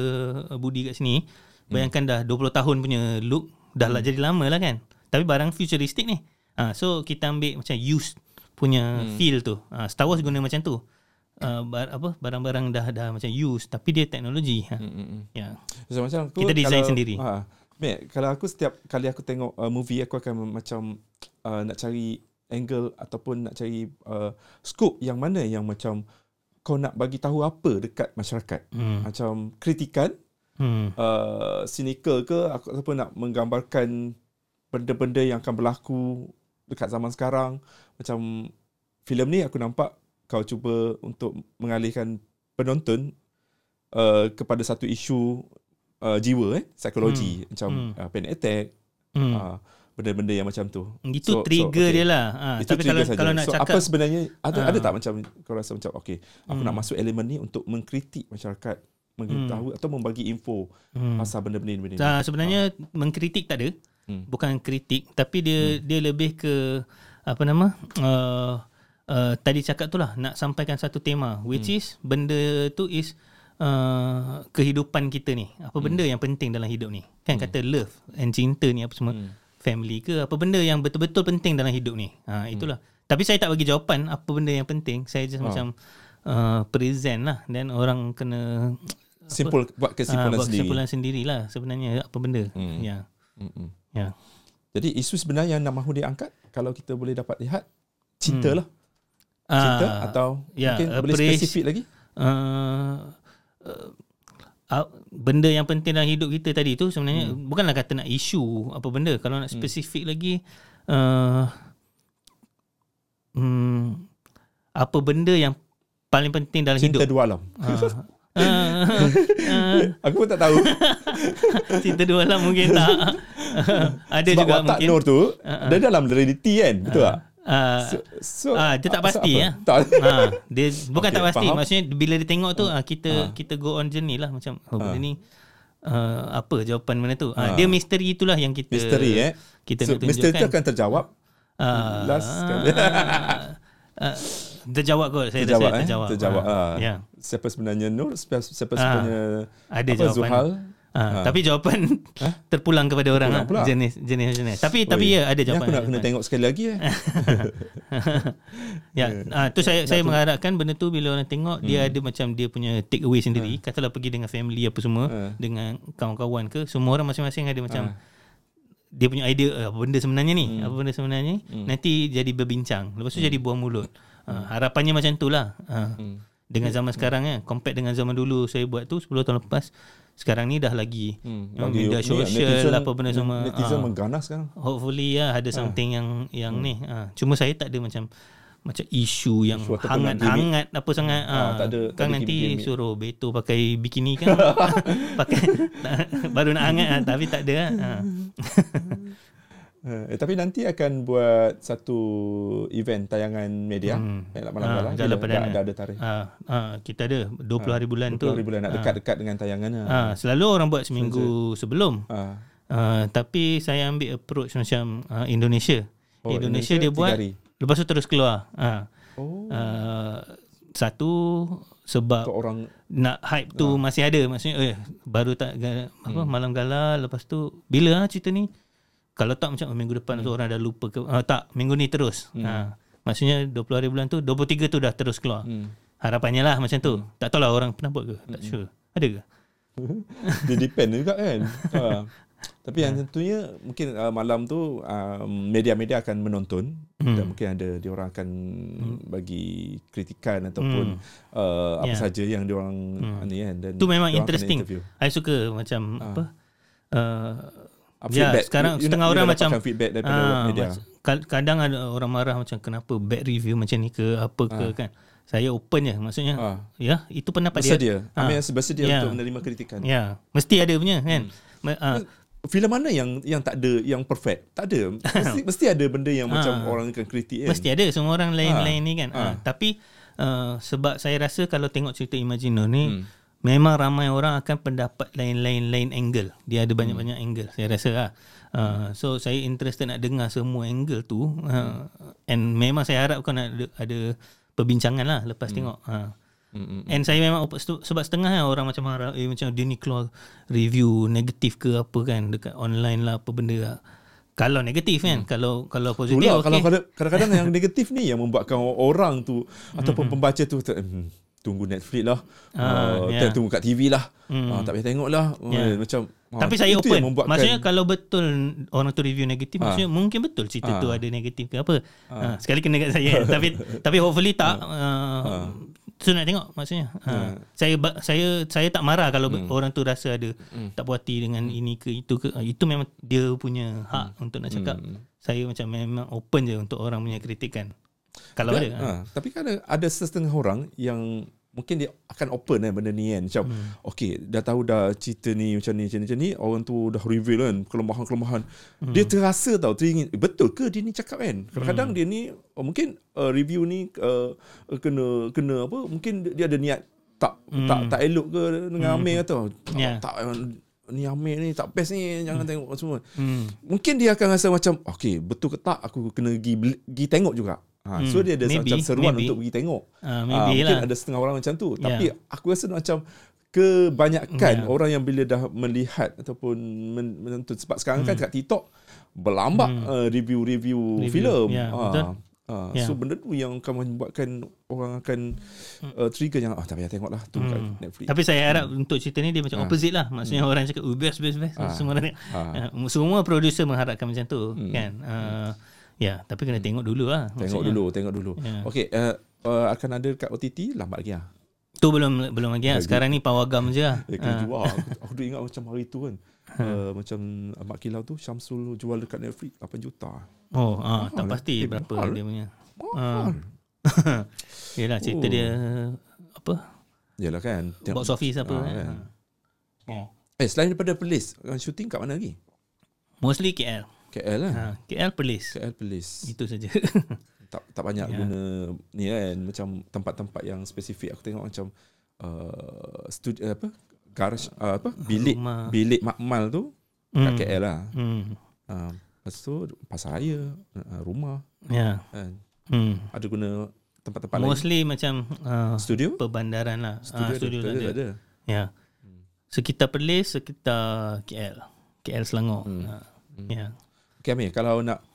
uh, budi kat sini. Bayangkan dah 20 tahun punya look dah lah jadi lama lah kan. Tapi barang futuristic ni. Ha, so kita ambil macam used punya feel tu. Ha, Star Wars guna macam tu. Uh, bar, apa barang-barang dah dah macam used tapi dia teknologi. Ha. Ya. So, macam aku Kita design kalau, sendiri. Ha, Mek, kalau aku setiap kali aku tengok uh, movie aku akan macam uh, nak cari angle ataupun nak cari uh, scope yang mana yang macam kau nak bagi tahu apa dekat masyarakat. Hmm. Macam kritikan, Hmm. uh, cynical ke aku- ataupun nak menggambarkan benda-benda yang akan berlaku dekat zaman sekarang. Macam filem ni aku nampak kau cuba untuk mengalihkan penonton uh, kepada satu isu uh, jiwa eh psikologi hmm. macam Hmm. uh, panic attack Hmm. uh, benda-benda yang macam tu. Itu trigger dia lah. Ha, Itu tapi kalau trigger saja. kalau nak so, cakap apa sebenarnya ada Ah. ada tak macam kau rasa macam okey aku Hmm. nak masuk elemen ni untuk mengkritik masyarakat mengetahui atau membagi info Hmm. pasal benda-benda ni. benda. Uh, sebenarnya mengkritik tak ada. Hmm. Bukan kritik tapi dia dia lebih ke apa nama? Uh, uh, tadi cakap tu lah nak sampaikan satu tema which is benda tu is uh, kehidupan kita ni. Apa benda yang penting dalam hidup ni? Kan kata love and cinta ni apa semua. Family ke apa benda yang betul-betul penting dalam hidup ni. Ha itulah. Tapi saya tak bagi jawapan apa benda yang penting. Saya just macam uh, present lah dan orang kena Simpul buat Ah, kesimpulan buat sendiri. kesimpulan sendirilah sebenarnya apa benda. Hmm. Ya. Mm-mm. Ya. Jadi isu sebenarnya yang nak mahu diangkat kalau kita boleh dapat lihat cinta Hmm. lah. Cinta Ah, atau ya, mungkin boleh appreci- spesifik lagi? uh, uh, uh, benda yang penting dalam hidup kita tadi tu sebenarnya hmm. bukanlah kata nak isu apa benda kalau nak spesifik hmm. lagi uh, hmm, apa benda yang paling penting dalam Cinta hidup dua alam. uh, uh, uh, Aku pun tak tahu. cerita dua lah mungkin tak. Ada Sebab juga watak mungkin. Nur tu, dia dalam reality kan. Betul tak? Uh, So, so, ah, dia tak pasti ya. Tak. ha, dia bukan Okey, tak pasti. faham. Maksudnya bila dia tengok tu ah, kita Ah. kita go on journey lah macam oh, benda Ah. ni uh, apa jawapan mana tu. Ah. Ah, dia misteri itulah yang kita Misteri eh. Kita so, nak misteri tu tunjukkan. akan terjawab. Ah, last sekali. ah, terjawab kot saya terjawab rasa eh. terjawab. Terjawab. Ah, ah. Ya. Siapa sebenarnya Nur, siapa, siapa Ah. sebenarnya Ada apa, jawapan. Zuhal. Ah, tapi jawapan terpulang kepada orang Terpulang lah. pula. jenis jenis jenis. Tapi Oi. tapi ya ada Ni jawapan. Aku nak kena tengok sekali lagi eh. Ya, ah, tu saya saya mengharapkan benda tu bila orang tengok dia ada macam dia punya take away sendiri. Katalah pergi dengan family apa semua, Hmm. dengan kawan-kawan ke, semua orang masing-masing ada macam dia punya idea eh, apa benda sebenarnya ni, apa benda sebenarnya ni. Nanti jadi berbincang. Lepas tu jadi buah mulut. Ah, harapannya macam tu lah. Ah, Dengan zaman sekarang kan, compare dengan zaman dulu saya buat tu 10 tahun lepas. Sekarang ni dah lagi Hmm, lagi- media ni, sosial netizen- apa benda semua. Netizen Ah. mengganas sekarang. Hopefully ya ada something yang yang ni. Ha. Cuma saya tak ada macam macam isu yang Isu hangat-hangat apa sangat. Ah, Ha. tak ada- tak kan ada nanti gimmick-gimmick. suruh Beto pakai bikini kan. pakai baru nak hangat ha. tapi tak ada ha. Eh, tapi nanti akan buat satu event tayangan media Hmm. eh, malam Ah, malam dah, dah ada tarikh. Ha. Ha. kita ada 20 hari bulan tu. 20 hari bulan nak dekat-dekat dengan tayangannya. Ha. selalu orang buat seminggu sebelum. Ah. Uh, tapi saya ambil approach macam uh, Indonesia. Oh, Indonesia, Indonesia dia buat hari. lepas tu terus keluar. Ha. Oh, Uh, satu sebab untuk orang nak hype tu masih ada maksudnya eh baru tak apa malam gala lepas tu bila ah cerita ni kalau tak macam minggu depan tu orang dah lupa ke ah, tak minggu ni terus. Ha maksudnya 20 hari bulan tu 23 tu dah terus keluar. Hmm. harapannya lah macam tu. Tak tahu lah orang pernah buat ke? Tak sure. Ada ke? Dia depend juga kan. ha. Tapi yang tentunya mungkin uh, malam tu uh, media-media akan menonton. Hmm. dan mungkin ada dia orang akan bagi kritikan ataupun uh, apa Ya. saja yang dia orang ni kan? Dan tu memang diorang interesting. I suka macam apa? Uh, Ah, Ya, feedback. sekarang You- setengah you orang macam feedback daripada ah, media. mac- kad- kadang ada orang marah macam kenapa bad review macam ni ke apa ke kan. Saya open je maksudnya. Ah. Ya, itu pendapat dia. Bersedia. Ah. Amir bersedia Ya. untuk menerima kritikan. Ya, mesti ada punya kan. Hmm. Ma- ah, Filem mana yang yang tak ada yang perfect? Tak ada. Mesti, mesti ada benda yang macam Ah. orang akan kritik kan. Mesti ada semua orang lain-lain ni kan. Ah. Ah. Tapi uh, sebab saya rasa kalau tengok cerita Imagino ni Hmm. Memang ramai orang akan pendapat lain-lain lain angle. Dia ada banyak-banyak Hmm. angle saya rasa lah. Uh, so saya interested nak dengar semua angle tu uh, Hmm. and memang saya harapkan ada ada perbincangan lah lepas tengok. Uh. Mm-mm. And saya memang sebab setengah kan orang macam marah eh macam dia ni keluar review negatif ke apa kan dekat online lah apa benda lah. Kalau negatif kan, kalau kalau positif Itulah okey. kalau kadang- kadang-kadang yang negatif ni yang membuatkan orang tu ataupun pembaca tu tu, hmm, tunggu Netflix lah. Ah, Uh, ya. tunggu kat TV lah. Ah, tak payah tengok lah. Oh, Ya. Macam ah, Tapi saya open. Maksudnya kalau betul orang tu review negatif, Ah. maksudnya mungkin betul cerita Ah. tu ada negatif ke apa. Ah. sekali kena kat saya. tapi tapi hopefully tak. Uh, tu nak tengok maksudnya. Ah. Saya ba- saya saya tak marah kalau Hmm. orang tu rasa ada tak puas hati dengan ini ke itu ke. Itu memang dia punya hak untuk nak cakap. Saya macam memang open je untuk orang punya kritikan. Kalau Tapi, ada. ha, tapi kan ada, ada setengah orang yang mungkin dia akan open kan benda ni kan. Macam Hmm. okay dah tahu dah cerita ni macam ni macam ni macam ni orang tu dah reveal kan kelemahan-kelemahan. Hmm. Dia terasa tau teringin eh, betul ke dia ni cakap kan. Kadang-kadang Hmm. dia ni oh, mungkin uh, review ni uh, kena kena apa mungkin dia ada niat tak tak tak elok ke dengan Amir kata. Hmm. Ya. Tak ni Amir ni tak best ni jangan tengok semua. Hmm. Mungkin dia akan rasa macam okay betul ke tak aku kena pergi pergi tengok juga. Ha, so dia ada Maybe, macam seruan maybe. untuk pergi tengok. Ah, maybe mungkin lah. ada setengah orang macam tu. Ya. Tapi aku rasa macam kebanyakan Ya. orang yang bila dah melihat ataupun men- menonton sebab sekarang kan kat TikTok berlambak uh, review-review Hmm. Review, filem. ya, Ah, betul. ah, Ya. So benda tu yang akan membuatkan orang akan uh, trigger yang ah tak payah tengok lah tu kat Hmm. Netflix. Tapi saya harap untuk cerita ni dia macam Ah. opposite lah. Maksudnya orang cakap oh, best best best Ah. semua orang. Ah. Uh, semua producer mengharapkan macam tu kan. Uh, ya, tapi kena tengok dulu lah. Tengok maksudnya. dulu, tengok dulu. Ya. Okey, uh, uh, akan ada kat OTT lambat lagi ah. Tu belum belum lagi lah. Sekarang ni pawagam je lah. Eh, kena jual. Aku, duk ingat macam hari tu kan. Uh, macam Mak Kilau tu Syamsul jual dekat Netflix 8 juta. Oh, ah, tak pasti eh, berapa mahal. dia punya. Mahal. Yelah cerita Oh. dia apa? Yalah kan. Tengok- Box office apa. Ah, kan. kan. Ha. Eh selain daripada Perlis, shooting kat mana lagi? Mostly KL. KL lah. Ha, KL Perlis. KL Perlis. Itu saja. tak tak banyak Ya. guna ni kan macam tempat-tempat yang spesifik aku tengok macam uh, studi apa garage uh, apa bilik Rumah. bilik makmal tu kat Hmm. KL lah. hmm. Uh, lepas tu pasar raya, uh, rumah Ya. kan. Hmm. Ada guna tempat-tempat lain. Mostly macam uh, Studio? perbandaran lah. Studio, Ah, studio ada, tak ada. ada. Ya. Sekitar Perlis, sekitar KL. KL Selangor. Hmm. Ha. Ya. Okay Amir, kalau nak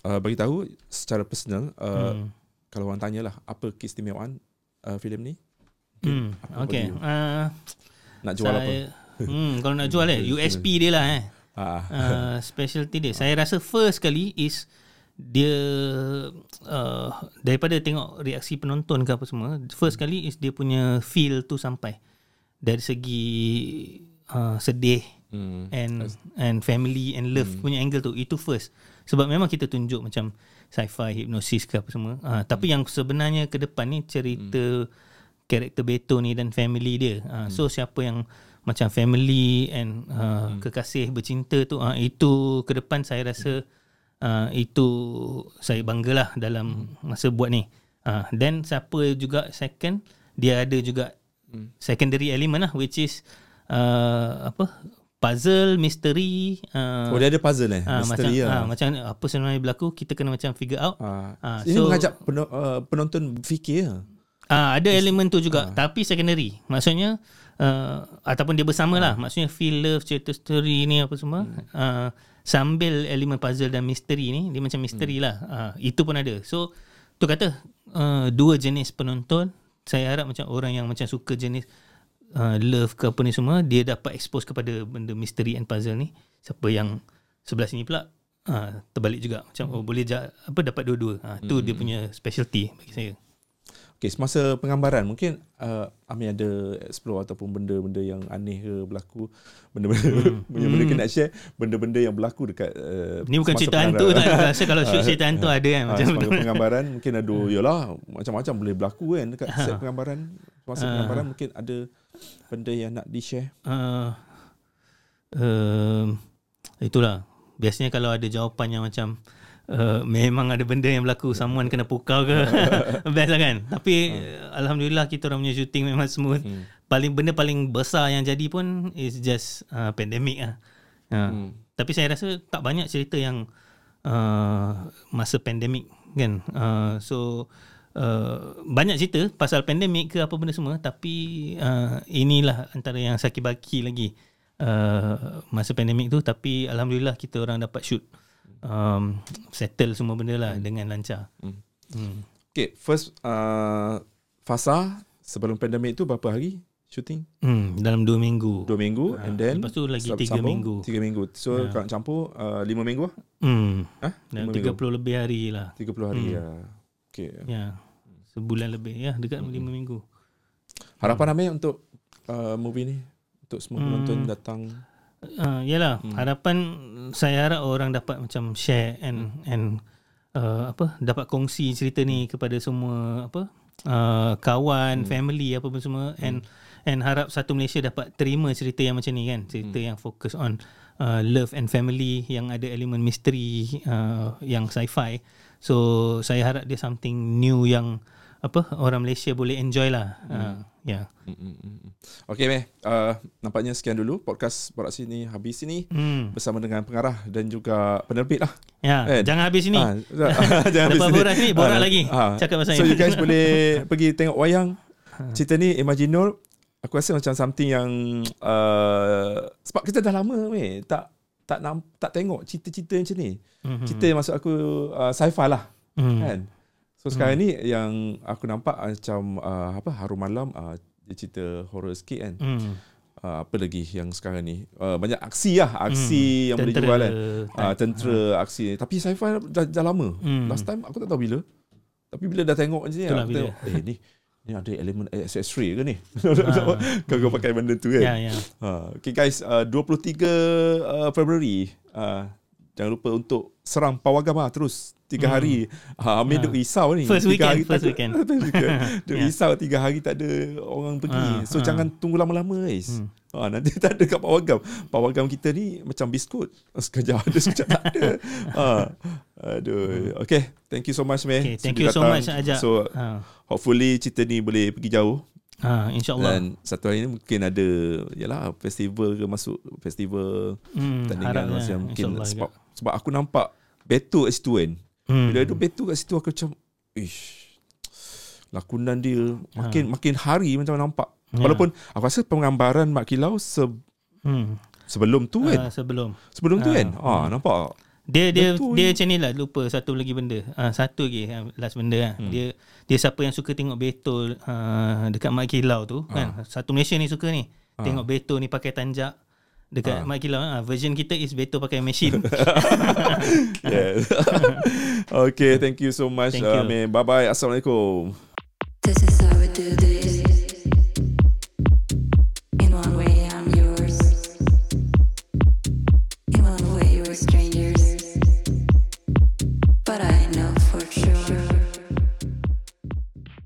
uh, bagi tahu secara personal uh, Hmm. kalau orang tanyalah apa keistimewaan uh, filem ni? Hmm. apa Okay. bagi you? Uh, Nak jual apa? saya, hmm, kalau nak jual eh, USP dia lah eh. Ah. uh, specialty dia. Saya rasa first kali is dia uh, daripada tengok reaksi penonton ke apa semua, first kali is dia punya feel tu sampai dari segi uh, sedih Hmm. and and family and love punya angle tu itu first. Sebab memang kita tunjuk macam sci-fi hypnosis ke apa semua. Uh, tapi yang sebenarnya ke depan ni cerita karakter Beto ni dan family dia. Uh, so siapa yang macam family and uh, kekasih bercinta tu uh, itu ke depan saya rasa uh, itu saya banggalah dalam masa buat ni. Uh, then siapa juga second dia ada juga secondary element lah which is uh, apa puzzle misteri uh, Oh dia ada puzzle eh? ah, macam Misteri ah, lah. macam apa sebenarnya berlaku kita kena macam figure out Ah, Ah, ini so- mengajak uh, penonton fikir lah. Ah ada elemen tu juga tapi secondary. Maksudnya uh, ataupun dia bersama lah. Maksudnya feel love cerita story ni apa semua uh, sambil elemen puzzle dan misteri ni dia macam misteri lah. Uh, itu pun ada. So tu kata uh, dua jenis penonton saya harap macam orang yang macam suka jenis uh, love ke apa ni semua dia dapat expose kepada benda misteri and puzzle ni. Siapa yang sebelah sini pula uh, terbalik juga macam oh boleh ja, apa dapat dua-dua. Uh, tu dia punya specialty bagi saya. Okay, semasa penggambaran mungkin uh, Amir ada explore ataupun benda-benda yang aneh ke berlaku, benda-benda benda-benda kena share, benda-benda yang berlaku dekat uh, Ni bukan cerita hantu tak. penggambaran. Rasa kalau shoot cerita hantu ada kan Ah, macam tu. penggambaran mungkin ada yalah macam-macam boleh berlaku kan dekat set penggambaran. Semasa penggambaran mungkin ada benda yang nak di-share. Uh, um, itulah. Biasanya kalau ada jawapan yang macam uh, memang ada benda yang berlaku, someone kena pukau ke. Best lah kan. Tapi uh, alhamdulillah kita orang punya shooting memang smooth. Hmm. Paling benda paling besar yang jadi pun is just uh, pandemic lah. Uh, Hmm. Tapi saya rasa tak banyak cerita yang uh, masa pandemik kan. Uh, so uh, banyak cerita pasal pandemik ke apa benda semua tapi uh, inilah antara yang sakit baki lagi uh, masa pandemik tu tapi alhamdulillah kita orang dapat shoot um, settle semua benda lah dengan lancar. Hmm. Hmm. Okay, first uh, fasa sebelum pandemik tu berapa hari shooting? Hmm, dalam dua minggu. Dua minggu Ah, and then lepas tu lagi sab- tiga sambung, minggu. Tiga minggu. So Ya. kalau campur uh, lima minggu lah. Hmm. Lima 30 lebih hari lah. 30 hari ya. Okay. Ya. Sebulan lebih ya, dekat lima minggu. Harapan Amir untuk uh, movie ni untuk semua penonton datang Uh, yalah, hmm. harapan saya harap orang dapat macam share and and uh, apa dapat kongsi cerita ni kepada semua apa uh, kawan, hmm. family apa pun semua and and harap satu Malaysia dapat terima cerita yang macam ni kan, cerita hmm. yang fokus on uh, love and family yang ada elemen misteri uh, yang sci-fi. So saya harap dia something new yang apa orang Malaysia boleh enjoy lah. Hmm. Uh. Yeah. Okay Meh, uh, nampaknya sekian dulu podcast Borak Sini habis ini Hmm. bersama dengan pengarah dan juga penerbit lah. Ya, Kan? jangan habis ini. Ah, jangan habis borak ni, borak Ah, lagi. ah. Cakap pasal So ni. you guys boleh pergi tengok wayang. Cerita ni Imaginal aku rasa macam something yang uh, sebab kita dah lama weh tak tak nam, tak tengok cerita-cerita macam ni. Mhm. Cerita yang maksud aku uh, sci-fi lah Hmm. kan. So sekarang ni yang aku nampak macam uh, apa Harum Malam uh, dia cerita horror sikit kan. Hmm. Uh, apa lagi yang sekarang ni uh, banyak aksi lah aksi yang boleh Tentera jual kan. Uh, tentera aksi tapi sci-fi dah, dah lama. Hmm. Last time aku tak tahu bila. Tapi bila dah tengok macam ni Itulah aku bila. tengok eh ni ni ada elemen accessory ke ni? Kau kau pakai benda tu kan. Ya, ya. Ha, okay guys, uh, 23 uh, Februari uh, Jangan lupa untuk serang pawagam lah terus. Tiga hari. Ha, Amir duk risau ni. Hmm. First tiga weekend, hari first tak weekend. weekend. Duk Ya. risau tiga hari tak ada orang pergi. Ah, so ah. jangan tunggu lama-lama guys. Ha, nanti tak ada kat pawagam. Pawagam kita ni macam biskut. Sekejap ada, sekejap tak ada. Ha. Aduh. Okay. Thank you so much, Meh. Okay, thank Sudi you so datang. much ajak. So, ha. Hopefully cerita ni boleh pergi jauh. Ha, InsyaAllah. Dan satu hari ni mungkin ada Yalah festival ke masuk Festival Hmm, harapnya, macam mungkin sebab, juga. sebab aku nampak Beto kat situ kan Hmm. Bila ada Beto kat situ aku macam Ish Lakonan dia Makin makin hari macam nampak Ha. Ya. Walaupun aku rasa penggambaran Mak Kilau se, Hmm. sebelum tu kan Ah, sebelum. Sebelum tu ah, kan ah, Nampak Dia dia Betul. dia macam ni lah lupa satu lagi benda. Ah satu lagi ah, last benda lah. Hmm. Dia dia siapa yang suka tengok Beto uh, dekat Mat Kilau tu kan. Satu Malaysia ni suka ni. Tengok Beto ni pakai tanjak dekat Mat Kilau. Ah version kita is Beto pakai mesin. yeah. Okay thank you so much Thank uh, you. Bye bye Assalamualaikum